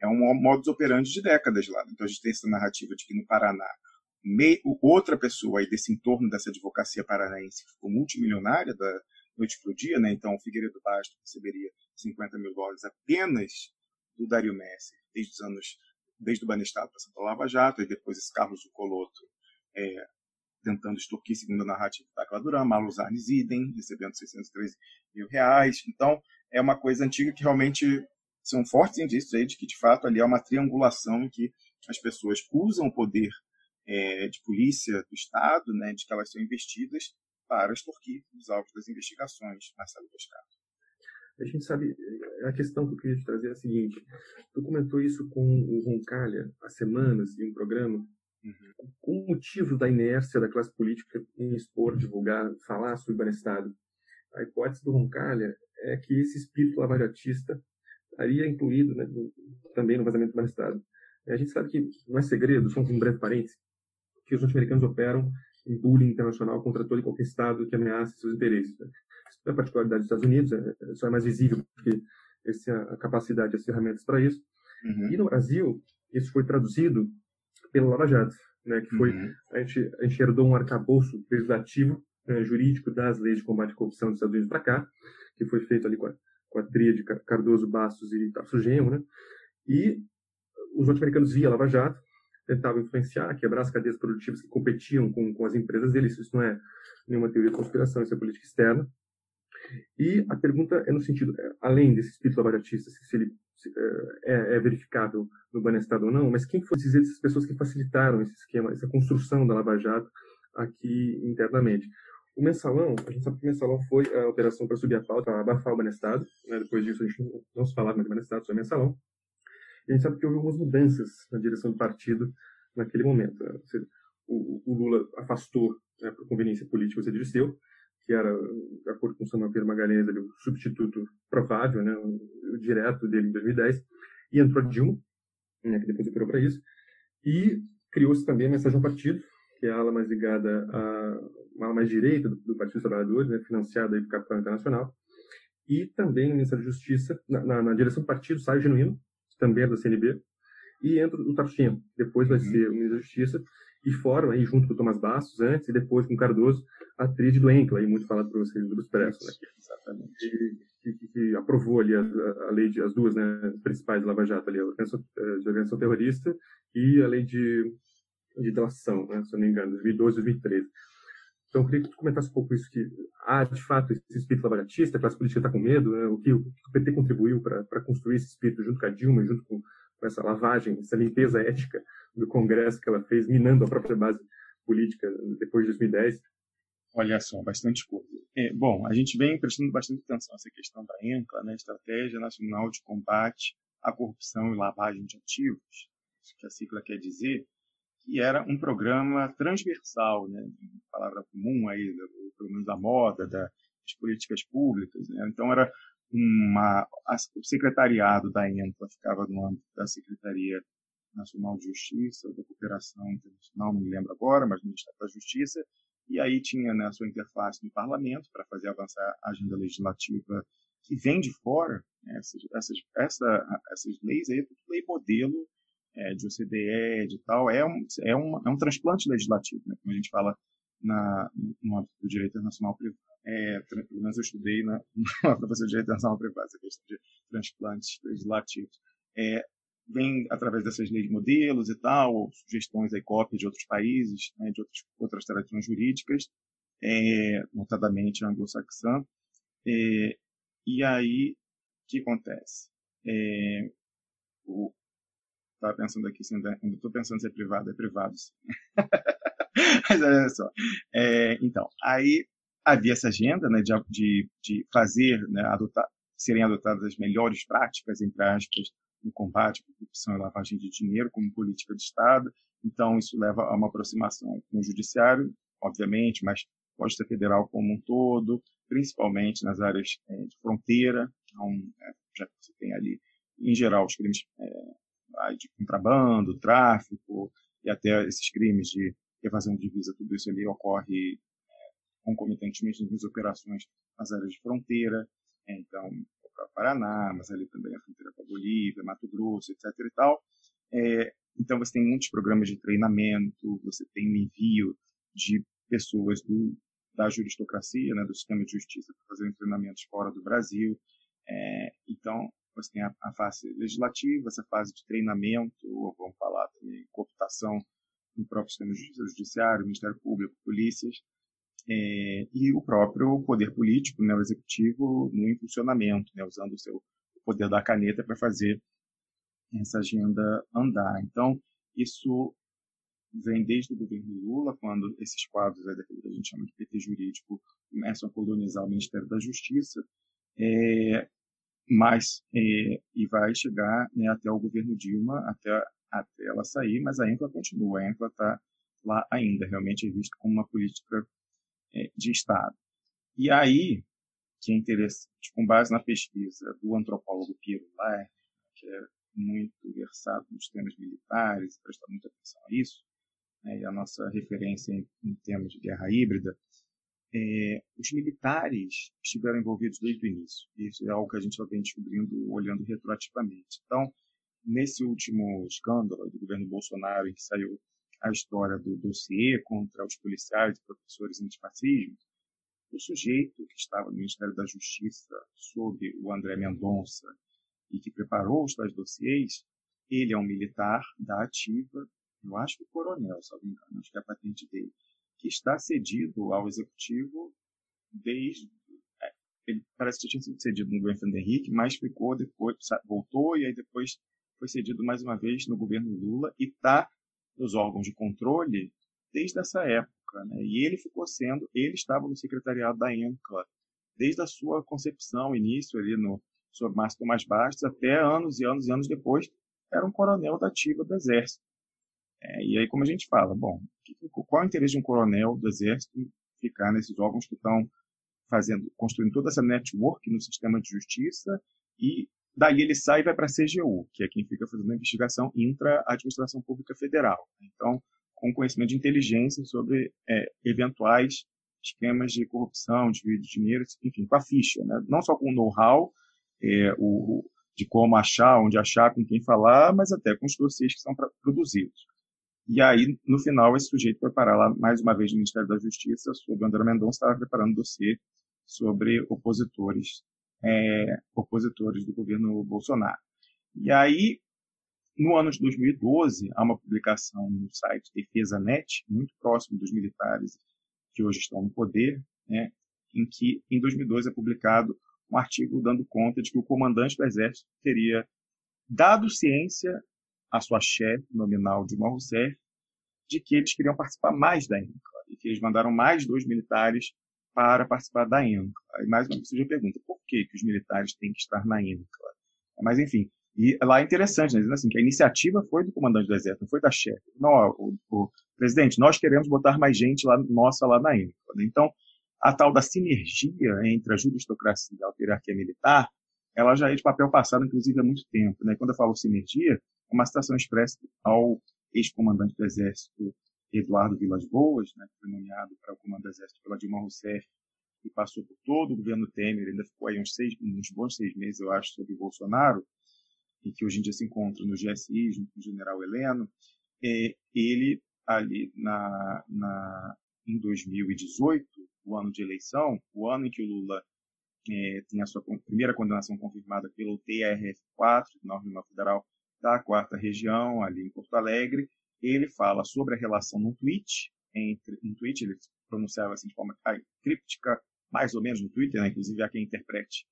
é um modus operandi de décadas lá. Então, a gente tem essa narrativa de que no Paraná, outra pessoa aí desse entorno dessa advocacia paranaense ficou multimilionária da noite para o dia, né? então Figueiredo Basto receberia 50 mil dólares apenas do Dario Messi, desde os anos, desde o Banestado passando pela Lava Jato, e depois esse Carlos Coloto é, tentando extorquir, segundo a narrativa da Tacla Duran, Marlos Arnes idem, recebendo 613 mil reais. Então, é uma coisa antiga que realmente são fortes indícios aí de que, de fato, ali há uma triangulação em que as pessoas usam o poder é, de polícia do Estado, né, de que elas são investidas para extorquir os alvos das investigações, Marcelo Boscato. A gente sabe, a questão que eu queria te trazer é a seguinte: tu comentou isso com o Roncalha há semanas em um programa. Uhum. Com o motivo da inércia da classe política em expor, divulgar, falar sobre o Estado, a hipótese do Roncalha é que esse espírito lavajatista estaria incluído né, também no vazamento do Estado. A gente sabe que não é segredo, só um breve parênteses, que os norte-americanos operam em bullying internacional contra todo e qualquer Estado que ameace seus interesses. Né? Isso é a particularidade dos Estados Unidos, é, é, só é mais visível porque essa é a capacidade as ferramentas para isso. Uhum. E no Brasil, isso foi traduzido pela Lava Jato, né, que foi, uhum. a, gente, a gente herdou um arcabouço legislativo, né, jurídico das leis de combate à corrupção dos Estados Unidos para cá, que foi feito ali com a, com a tríade Cardoso, Bastos e Tarso Genro, né, e os norte-americanos via Lava Jato tentavam influenciar, quebrar as cadeias produtivas que competiam com, com as empresas deles. Isso não é nenhuma teoria de conspiração, isso é política externa. E a pergunta é no sentido, é, além desse espírito lavaratista, se ele é, é, é, verificável no Banestado ou não, mas quem foi dizer essas pessoas que facilitaram esse esquema, essa construção da Lava Jato aqui internamente? O mensalão, a gente sabe que o mensalão foi a operação para subir a pauta, para abafar o Banestado. Né? Depois disso, a gente não, não se falava mais de Banestado, só mensalão. E a gente sabe que houve algumas mudanças na direção do partido naquele momento. Né? O, o, Lula afastou, né, por conveniência política, o Zé Dirceu, que era, de acordo com o Samuel Pedro Magalhães, ali, o substituto provável, né, o, direto dele em 2010, e entrou a Dilma, né, que depois operou para isso, e criou-se também a Mensagem ao Partido, que é a ala mais ligada a uma ala mais direita do, do Partido dos Trabalhadores, né, financiada aí pelo Capital Internacional, e também o Ministério da Justiça, na, na, na direção do partido, sai o Genuíno, também é da CNB, e entra o Tarchinha. Depois vai uhum. ser o ministro da Justiça, e fora, aí, junto com o Tomás Bastos, antes, e depois com o Cardoso, a tríade do Enkel, aí muito falado por vocês do Expresso, né? Exatamente. Que, que, que, aprovou ali a, a lei de, as duas, né, principais Lava Jato ali, a organização, eh, de organização terrorista e a lei de, de delação, né, se eu não me engano, 2012 e 2013. Então, eu queria que tu comentasse um pouco isso, que há, de fato, esse espírito lavaratista, a classe política está com medo, né, o, que, o, que o PT contribuiu para construir esse espírito junto com a Dilma, junto com, com essa lavagem, essa limpeza ética do Congresso que ela fez, minando a própria base política depois de 2010. Olha só, bastante coisa. É, bom, a gente vem prestando bastante atenção a essa questão da ENCLA, né, Estratégia Nacional de Combate à Corrupção e Lavagem de Ativos, isso que a sigla quer dizer, que era um programa transversal, né, palavra comum aí, pelo menos da moda, das políticas públicas. Né? Então, era uma, a, o secretariado da ENCLA ficava no âmbito da Secretaria Nacional de Justiça, ou da Cooperação Internacional, não me lembro agora, mas no Ministério da Justiça, e aí tinha né, a sua interface no parlamento para fazer avançar a agenda legislativa que vem de fora, né, essas, essas, essa, essas leis aí, lei modelo é, de OCDE, de tal, é um, é um, é um transplante legislativo, né, como a gente fala na, no âmbito do direito internacional privado. É, pelo menos eu estudei na, [laughs] na professora de direito internacional privado, essa questão de transplantes legislativos. É, vem através dessas leis modelos e tal, sugestões aí, cópias de outros países, né, de outros, outras tradições jurídicas, é, notadamente anglo-saxã. É, e aí, o que acontece? É, estava pensando aqui, ainda estou pensando se é privado, é privado sim. [laughs] [laughs] Mas olha só. É, então, aí havia essa agenda né, de, de, de fazer, né, adotar, serem adotadas as melhores práticas, entre aspas, no combate à corrupção e lavagem de dinheiro como política de Estado. Então, isso leva a uma aproximação com o judiciário, obviamente, mas ser federal como um todo, principalmente nas áreas é, de fronteira, então, é, já que você tem ali, em geral, os crimes é, de contrabando, tráfico e até esses crimes de evasão de divisa, tudo isso ali ocorre concomitantemente nas operações nas áreas de fronteira. Então, para Paraná, mas ali também a fronteira com a Bolívia, Mato Grosso, etc. e tal. É, então você tem muitos programas de treinamento, você tem um envio de pessoas do, da juristocracia, né, do sistema de justiça, para fazerem treinamentos fora do Brasil. É, então você tem a, a, fase legislativa, essa fase de treinamento, ou vamos falar também cooptação no próprio sistema judiciário, Ministério Público, polícias é, e o próprio poder político, né, o executivo, no impulsionamento, né, usando o seu poder da caneta para fazer essa agenda andar. Então, isso vem desde o governo Lula, quando esses quadros daquilo que a gente chama de PT jurídico começam a colonizar o Ministério da Justiça, é, mas é, e vai chegar né, até o governo Dilma, até, até ela sair, mas a ENCLA continua, a ENCLA está lá ainda, realmente é visto como uma política é, de Estado. E aí, que é interessante, com base na pesquisa do antropólogo Piero Lair, que é muito versado nos temas militares, presta muita atenção a isso, né, e a nossa referência em, em termos de guerra híbrida, é, os militares estiveram envolvidos desde o início. Isso é algo que a gente só vem descobrindo olhando retroativamente. Então, nesse último escândalo do governo Bolsonaro, em que saiu a história do dossiê contra os policiais e professores antifascismo, o sujeito que estava no Ministério da Justiça sob o André Mendonça e que preparou os tais dossiês, ele é um militar da ativa, eu acho que coronel, se não me engano, acho que é a patente dele, que está cedido ao executivo desde. É, ele parece que tinha sido cedido no governo Fernando Henrique, mas ficou depois, voltou e aí depois foi cedido mais uma vez no governo Lula e está dos órgãos de controle desde essa época. Né? E ele ficou sendo, ele estava no secretariado da ENCLA desde a sua concepção, início ali no Sr. Márcio Tomás Bastos, até anos e anos e anos depois, era um coronel da ativa do Exército. É, e aí, como a gente fala, bom, qual é o interesse de um coronel do Exército ficar nesses órgãos que estão fazendo, construindo toda essa network no sistema de justiça e Daí ele sai e vai para a CGU, que é quem fica fazendo a investigação intra administração pública federal. Então, com conhecimento de inteligência sobre é, eventuais esquemas de corrupção, de dinheiro, enfim, com a ficha, né? não só com o know-how é, o, de como achar, onde achar, com quem falar, mas até com os dossiês que são pra, produzidos. E aí, no final, esse sujeito foi parar lá, mais uma vez, no Ministério da Justiça, sob o André Mendonça, estava preparando dossiê sobre opositores é, opositores do governo Bolsonaro. E aí, no ano de 2012, há uma publicação no site Defesa.net, muito próximo dos militares que hoje estão no poder, né, em que, em 2012, é publicado um artigo dando conta de que o comandante do Exército teria dado ciência à sua chefe nominal, Dilma Rousseff, de que eles queriam participar mais da INCLA, e que eles mandaram mais dois militares para participar da INCLA. Aí, mais uma você pergunta, por que, que os militares têm que estar na INCLA? Mas, enfim, e lá é interessante, né, dizendo assim, que a iniciativa foi do comandante do exército, não foi da chefe. Não, o, o, presidente, nós queremos botar mais gente lá, nossa lá na INCLA. Então, a tal da sinergia entre a juristocracia e a autarquia militar, ela já é de papel passado, inclusive, há muito tempo. Né? Quando eu falo sinergia, uma citação expressa ao ex-comandante do Exército, Eduardo Vilas Boas, né, que foi nomeado para o comando do Exército pela Dilma Rousseff e passou por todo o governo Temer, ainda ficou aí uns, seis, uns bons seis meses, eu acho, sob o Bolsonaro, e que hoje em dia se encontra no GSI, junto com o general Heleno, é, ele ali na, na, em 2018, o ano de eleição, o ano em que o Lula é, tem a sua primeira condenação confirmada pelo TRF4, norma federal da quarta região, ali em Porto Alegre, ele fala sobre a relação no tweet, entre, no tweet ele pronunciava assim de forma críptica, mais ou menos no Twitter, né? inclusive há quem interprete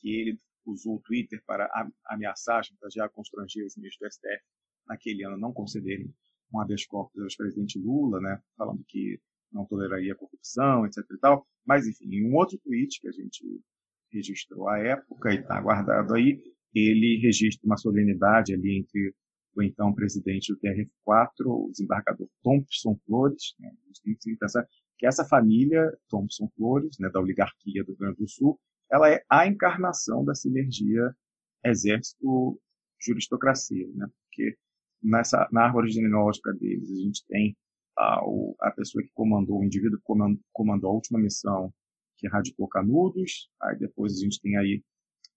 que ele usou o Twitter para ameaçar, chantagear, constranger os ministros do STF naquele ano não concederem um habeas corpus ao ex-presidente Lula, né, falando que não toleraria corrupção, etc e tal. Mas, enfim, um outro tweet que a gente registrou à época e está guardado aí, ele registra uma solenidade ali entre o então presidente do TRF4, o desembargador Thompson Flores. Né, que essa família, Thompson Flores, né, da oligarquia do Rio Grande do Sul, ela é a encarnação da sinergia exército-juristocracia, né? Porque nessa, na árvore genealógica deles, a gente tem a, a pessoa que comandou, o indivíduo que comandou a última missão, que radicou Canudos, aí depois a gente tem aí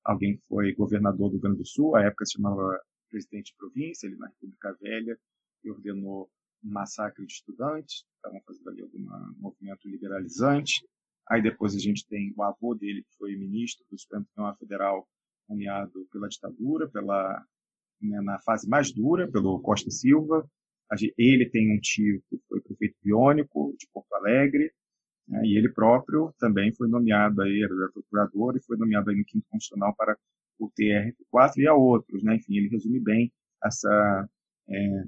alguém foi governador do Rio Grande do Sul, à época se chamava presidente de província, ele na República Velha, e ordenou um massacre de estudantes, estavam fazendo ali algum movimento liberalizante. Aí depois a gente tem o avô dele, que foi ministro do Supremo Tribunal Federal, nomeado pela ditadura, pela, né, na fase mais dura, pelo Costa Silva. Ele tem um tio que foi prefeito biônico de Porto Alegre, né, e ele próprio também foi nomeado aí, era procurador, e foi nomeado aí no Quinto Constitucional para o TRF4 e a outros. Né, enfim, ele resume bem essa, é,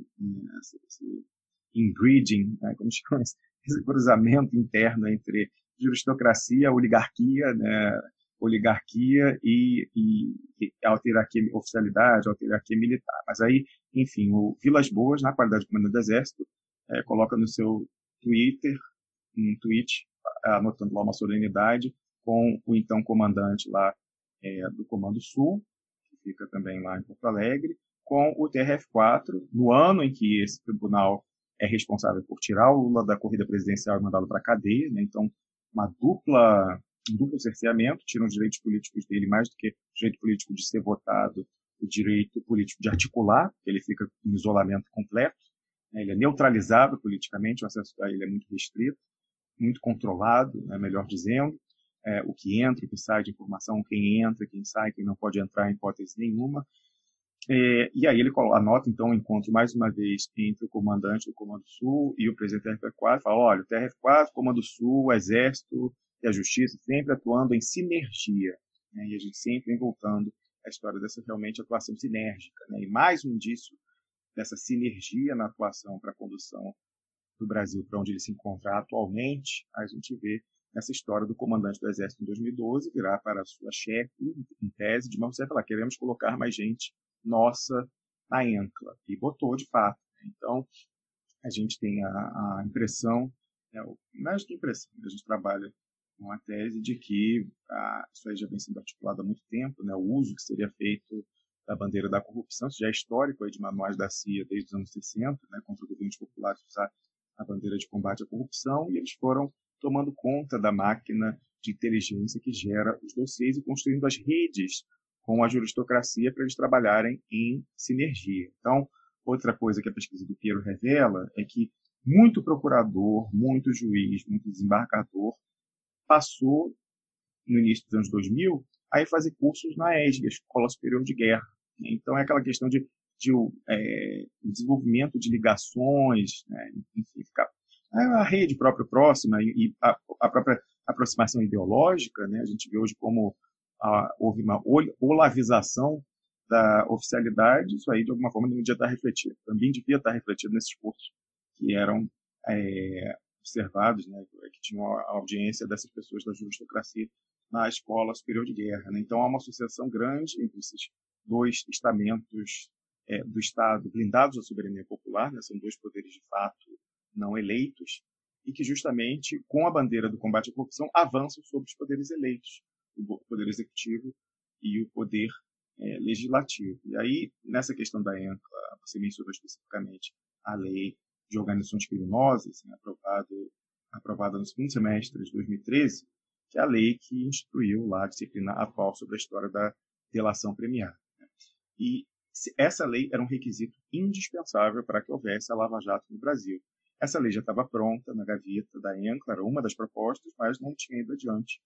essa esse inbreeding, né, como [laughs] chama esse cruzamento interno entre juristocracia, oligarquia, né, oligarquia e, e, e autarquia, oficialidade, autarquia militar. Mas aí, enfim, o Vilas Boas, na qualidade de comandante do Exército, é, coloca no seu Twitter, um tweet, anotando lá uma solenidade, com o então comandante lá é, do Comando Sul, que fica também lá em Porto Alegre, com o TRF-4, no ano em que esse tribunal é responsável por tirar o Lula da corrida presidencial e mandá-lo para a cadeia, né? então uma dupla, um duplo cerceamento, tiram os direitos políticos dele mais do que o direito político de ser votado, o direito político de articular, ele fica em isolamento completo, né? ele é neutralizado politicamente, o acesso a ele é muito restrito, muito controlado, né? melhor dizendo, é, o que entra, o que sai de informação, quem entra, quem sai, quem não pode entrar em hipótese nenhuma. É, e aí ele anota, então, o encontro, mais uma vez, entre o comandante do Comando Sul e o presidente do TRF-4, fala, olha, o TRF-4, Comando Sul, o Exército e a Justiça sempre atuando em sinergia, né? e a gente sempre voltando à história dessa realmente atuação sinérgica. Né? E mais um indício dessa sinergia na atuação para a condução do Brasil para onde ele se encontra atualmente, a gente vê nessa história do comandante do Exército em 2012 virar para a sua chefe, em tese, de uma falar, queremos colocar mais gente nossa na ENCLA. E botou, de fato. Então, a gente tem a, a impressão, é, mais que impressão, a gente trabalha com a tese de que ah, isso aí já vem sendo articulado há muito tempo, né, o uso que seria feito da bandeira da corrupção, isso já é histórico aí de manuais da CIA desde os anos 60, né, contra governos populares usar a bandeira de combate à corrupção, e eles foram tomando conta da máquina de inteligência que gera os dossiês e construindo as redes com a juristocracia para eles trabalharem em sinergia. Então, outra coisa que a pesquisa do Piero revela é que muito procurador, muito juiz, muito desembargador passou, no início dos anos 2000, a fazer cursos na ESG, Escola Superior de Guerra. Então é aquela questão de, de é, desenvolvimento de ligações, né? enfim, ficar, a rede própria próxima e, a, a, própria aproximação ideológica, né? a gente vê hoje como a, houve uma olavização da oficialidade, isso aí de alguma forma não devia estar refletido, também devia estar refletido nesses cursos que eram é, observados, né, que tinham a audiência dessas pessoas da aristocracia na Escola Superior de Guerra. Né? Então há uma associação grande entre esses dois estamentos é, do Estado blindados à soberania popular, né? são dois poderes de fato não eleitos, e que justamente com a bandeira do combate à corrupção avançam sobre os poderes eleitos, o poder executivo e o poder é, legislativo. E aí, nessa questão da ENCLA, você mencionou especificamente a lei de organizações criminosas, né, aprovado, aprovada no segundo semestre de 2013, que é a lei que instituiu lá a disciplina atual sobre a história da delação premiada. Né. E essa lei era um requisito indispensável para que houvesse a Lava Jato no Brasil. Essa lei já estava pronta na gaveta da ENCLA, era uma das propostas, mas não tinha ido adiante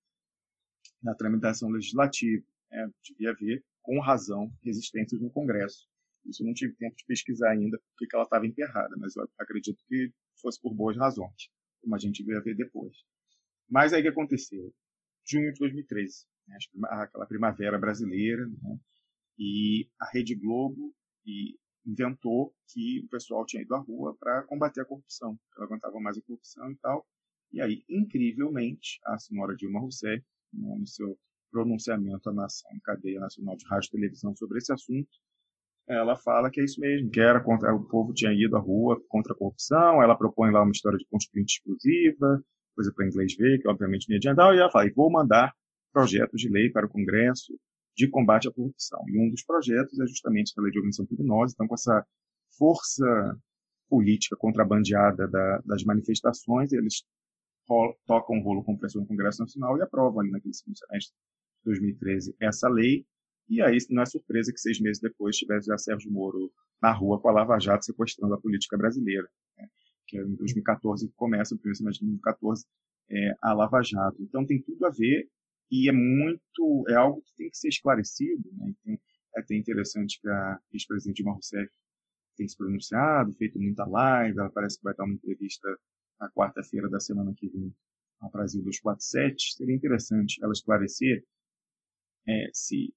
na tramitação legislativa. Né? Devia haver, com razão, resistências no Congresso. Isso eu não tive tempo de pesquisar ainda porque ela estava emperrada, mas eu acredito que fosse por boas razões, como a gente vai ver depois. Mas aí o que aconteceu? Junho de 2013, né, aquela primavera brasileira, né, e a Rede Globo inventou que o pessoal tinha ido à rua para combater a corrupção, ela aguentava mais a corrupção e tal. E aí, incrivelmente, a senhora Dilma Rousseff, né, no seu pronunciamento à nação cadeia nacional de rádio e televisão sobre esse assunto, ela fala que é isso mesmo, que era contra, o povo tinha ido à rua contra a corrupção, ela propõe lá uma história de constituinte exclusiva, coisa para inglês ver, que obviamente me adiantar, e ela fala, e vou mandar projetos de lei para o Congresso de combate à corrupção. E um dos projetos é justamente a lei de organização criminosa, então com essa força política contrabandeada da, das manifestações, eles tocam um rolo com pressão no Congresso Nacional e aprovam ali naquele segundo semestre de 2013 essa lei, e aí não é surpresa que seis meses depois tivesse já Sérgio Moro na rua com a Lava Jato sequestrando a política brasileira. Né? Que é em 2014 que começa, no primeiro semestre de 2014, é, a Lava Jato. Então tem tudo a ver e é muito, é algo que tem que ser esclarecido. Né? Então, é até interessante que a ex-presidente Dilma Rousseff tem se pronunciado, feito muita live, ela parece que vai dar uma entrevista na quarta-feira da semana que vem ao Brasil 247. Seria interessante ela esclarecer é, se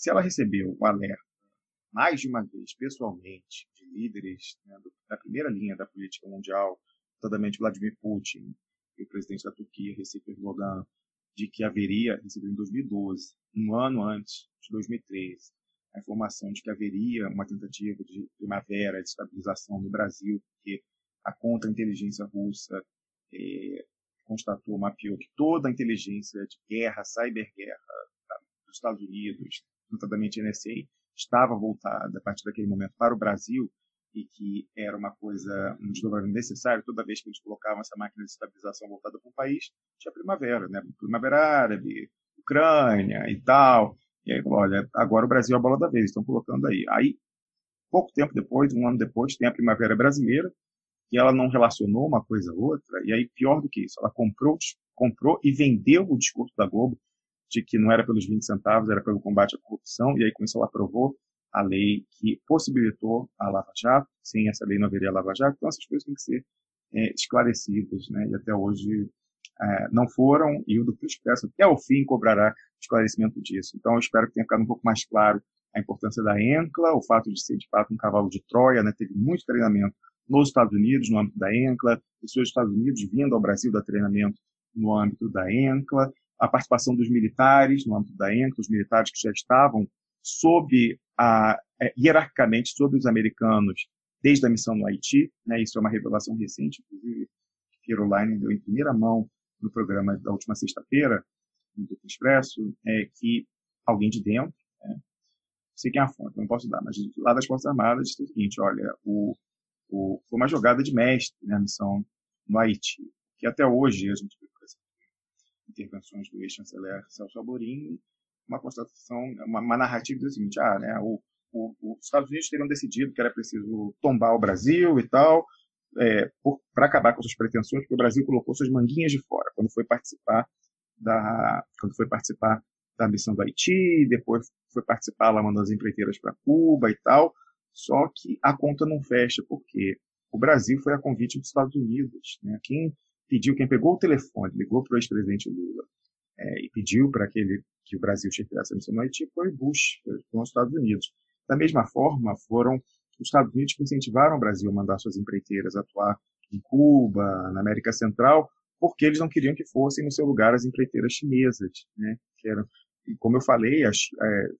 se ela recebeu o alerta mais de uma vez, pessoalmente, de líderes né, da primeira linha da política mundial, notadamente Vladimir Putin e o presidente da Turquia, Recep Erdogan, de que haveria, em 2012, um ano antes de 2013, a informação de que haveria uma tentativa de primavera de estabilização no Brasil, porque a contra-inteligência russa eh, constatou, mapeou que toda a inteligência de guerra, cyberguerra dos Estados Unidos, notadamente a NSA, estava voltada a partir daquele momento para o Brasil e que era uma coisa, um desdobramento necessário, toda vez que eles colocavam essa máquina de estabilização voltada para o país, tinha primavera, né? Primavera árabe, Ucrânia e tal. E aí, olha, agora o Brasil é a bola da vez, estão colocando aí. Aí, pouco tempo depois, um ano depois, tem a primavera brasileira, e ela não relacionou uma coisa a outra, e aí, pior do que isso, ela comprou, comprou e vendeu o discurso da Globo de que não era pelos 20 centavos, era pelo combate à corrupção, e aí com isso ela aprovou a lei que possibilitou a Lava Jato, sem essa lei não haveria Lava Jato, então essas coisas têm que ser é, esclarecidas, né? e até hoje é, não foram, e o Dr. Expresso até o fim cobrará esclarecimento disso. Então eu espero que tenha ficado um pouco mais claro a importância da ENCLA, o fato de ser de fato um cavalo de Troia, né? teve muito treinamento nos Estados Unidos, no âmbito da ENCLA, pessoas dos Estados Unidos vindo ao Brasil dar treinamento no âmbito da ENCLA, a participação dos militares no âmbito da ENCA, os militares que já estavam sob a, é, hierarquicamente sob os americanos desde a missão no Haiti, né, isso é uma revelação recente, inclusive, que Caroline deu em primeira mão no programa da última sexta-feira, no Grupo Expresso, é que alguém de dentro, né, sei quem é a fonte, não posso dar, mas lá das Forças Armadas diz o seguinte, olha, o, o, foi uma jogada de mestre, né, a missão no Haiti, que até hoje a gente intervenções do ex-chanceler Celso Amorim, uma constatação, uma, uma narrativa do seguinte, ah, né, o, o, os Estados Unidos teriam decidido que era preciso tombar o Brasil e tal, é, para acabar com suas pretensões, porque o Brasil colocou suas manguinhas de fora quando foi participar da, quando foi participar da missão do Haiti, depois foi participar lá mandando as empreiteiras para Cuba e tal. Só que a conta não fecha, porque o Brasil foi a convite dos Estados Unidos. Né? Quem pediu, quem pegou o telefone, ligou para o ex-presidente Lula é, e pediu para que, que o Brasil chegasse a missão no Haiti foi Bush, com os Estados Unidos. Da mesma forma, foram os Estados Unidos que incentivaram o Brasil a mandar suas empreiteiras atuar em Cuba, na América Central, porque eles não queriam que fossem no seu lugar as empreiteiras chinesas, né? Que eram, e como eu falei, é,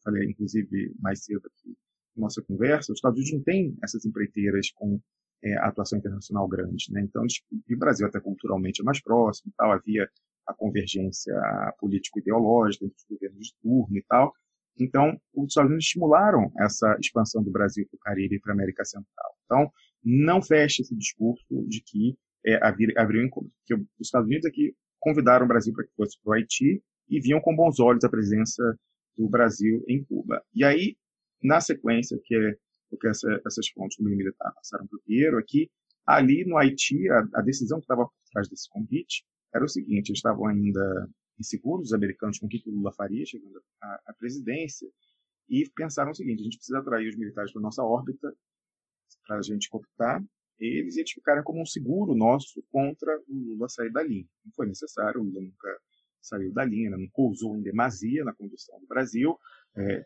falei inclusive mais cedo aqui na nossa conversa, os Estados Unidos não têm essas empreiteiras com é, atuação internacional grande, né? Então, e o Brasil até culturalmente é mais próximo, tal, havia a convergência político-ideológica entre os governos de turno e tal. Então, os Estados Unidos estimularam essa expansão do Brasil para o Caribe e para a América Central. Então, não feche esse discurso de que é, abriu encontro. Porque os Estados Unidos aqui convidaram o Brasil para que fosse para o Haiti e viam com bons olhos a presença do Brasil em Cuba. E aí, na sequência, que é o que essa, essas fontes do meio militar passaram para o aqui, é ali no Haiti, a, a decisão que estava por trás desse convite era o seguinte: eles estavam ainda inseguros, os americanos, com o que o Lula faria chegando à, à presidência, e pensaram o seguinte: a gente precisa atrair os militares para nossa órbita para a gente cooptar eles e eles ficaram como um seguro nosso contra o Lula sair da linha. Não foi necessário, o Lula nunca saiu da linha, não pousou em demasia na condução do Brasil, é,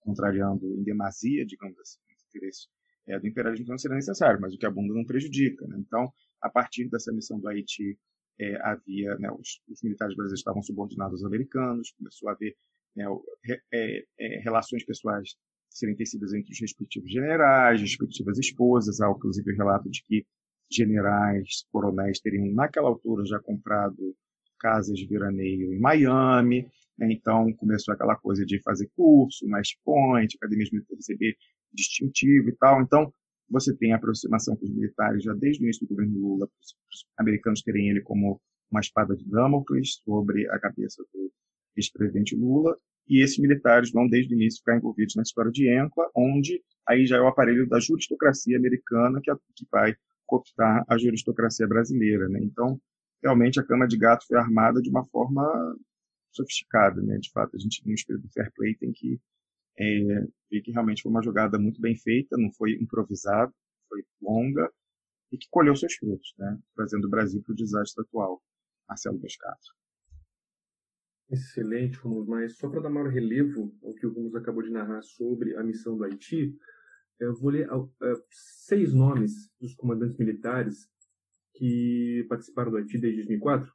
contrariando em demasia, digamos assim, os interesses é, do imperialismo não seria necessário, mas o que a bunda não prejudica. Né? Então, a partir dessa missão do Haiti, é, havia né, os, os, militares brasileiros estavam subordinados aos americanos, começou a haver né, é, é, relações pessoais serem tecidas entre os respectivos generais, respectivas esposas. Há, inclusive, o relato de que generais, coronéis teriam, naquela altura, já comprado casas de veraneio em Miami. Né? Então, começou aquela coisa de fazer curso, mais point, militares receber distintivo e tal. Então, você tem a aproximação com os militares já desde o início do governo Lula, os americanos terem ele como uma espada de Damocles sobre a cabeça do ex-presidente Lula, e esses militares vão desde o início ficar envolvidos na história de ENCLA, onde aí já é o aparelho da juristocracia americana que, que vai cooptar a juristocracia brasileira. Né? Então, realmente a cama de gato foi armada de uma forma sofisticada. Né? De fato, a gente, no espírito do fair play, tem que é, ver que realmente foi uma jogada muito bem feita, não foi improvisado, foi longa e que colheu seus frutos, né? trazendo o Brasil para o desastre atual. Marcelo Boscato. Excelente, Romulo. Mas só para dar maior relevo ao que o Romulo acabou de narrar sobre a missão do Haiti, eu vou ler uh, seis nomes dos comandantes militares que participaram do Haiti desde 2004,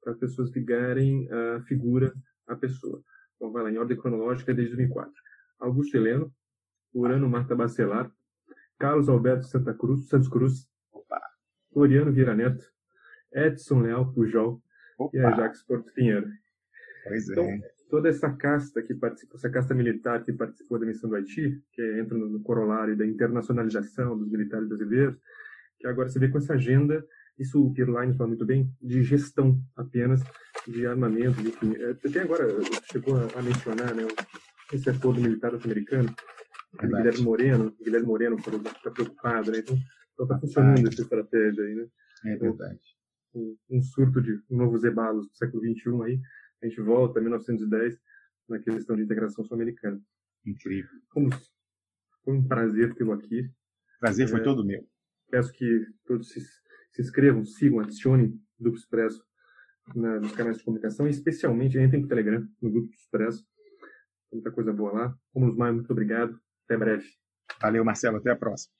para as pessoas ligarem a figura à pessoa. Então, vai lá, em ordem cronológica, desde 2004. Augusto Heleno, Urano Marta Bacelar, Carlos Alberto Santa Cruz, Santos Cruz, Opa. Floriano Vieira Neto, Edson Leal Pujol Opa. e Ajax Porto Pinheiro. Pois então, é. toda essa casta que participou, essa casta militar que participou da missão do Haiti, que entra no corolário da internacionalização dos militares brasileiros, que agora se vê com essa agenda, isso o Pirline fala muito bem, de gestão apenas de armamento, enfim. É, até agora chegou a mencionar né, esse acordo militar norte-americano, Guilherme Moreno, Guilherme Moreno está preocupado, né? Então, está funcionando essa estratégia aí, né? É verdade. Um, um surto de um novo Zebalos do século XXI aí, a gente volta a 1910 na questão de integração sul-americana. Incrível. foi um prazer tê-lo aqui. Prazer foi é, todo meu. Peço que todos se, se inscrevam, sigam, adicionem o Duplo Expresso na, nos canais de comunicação, e especialmente entrem no Telegram, no Grupo Expresso. Muita coisa boa lá. Como Maio, muito obrigado. Até breve. Valeu, Marcelo. Até a próxima.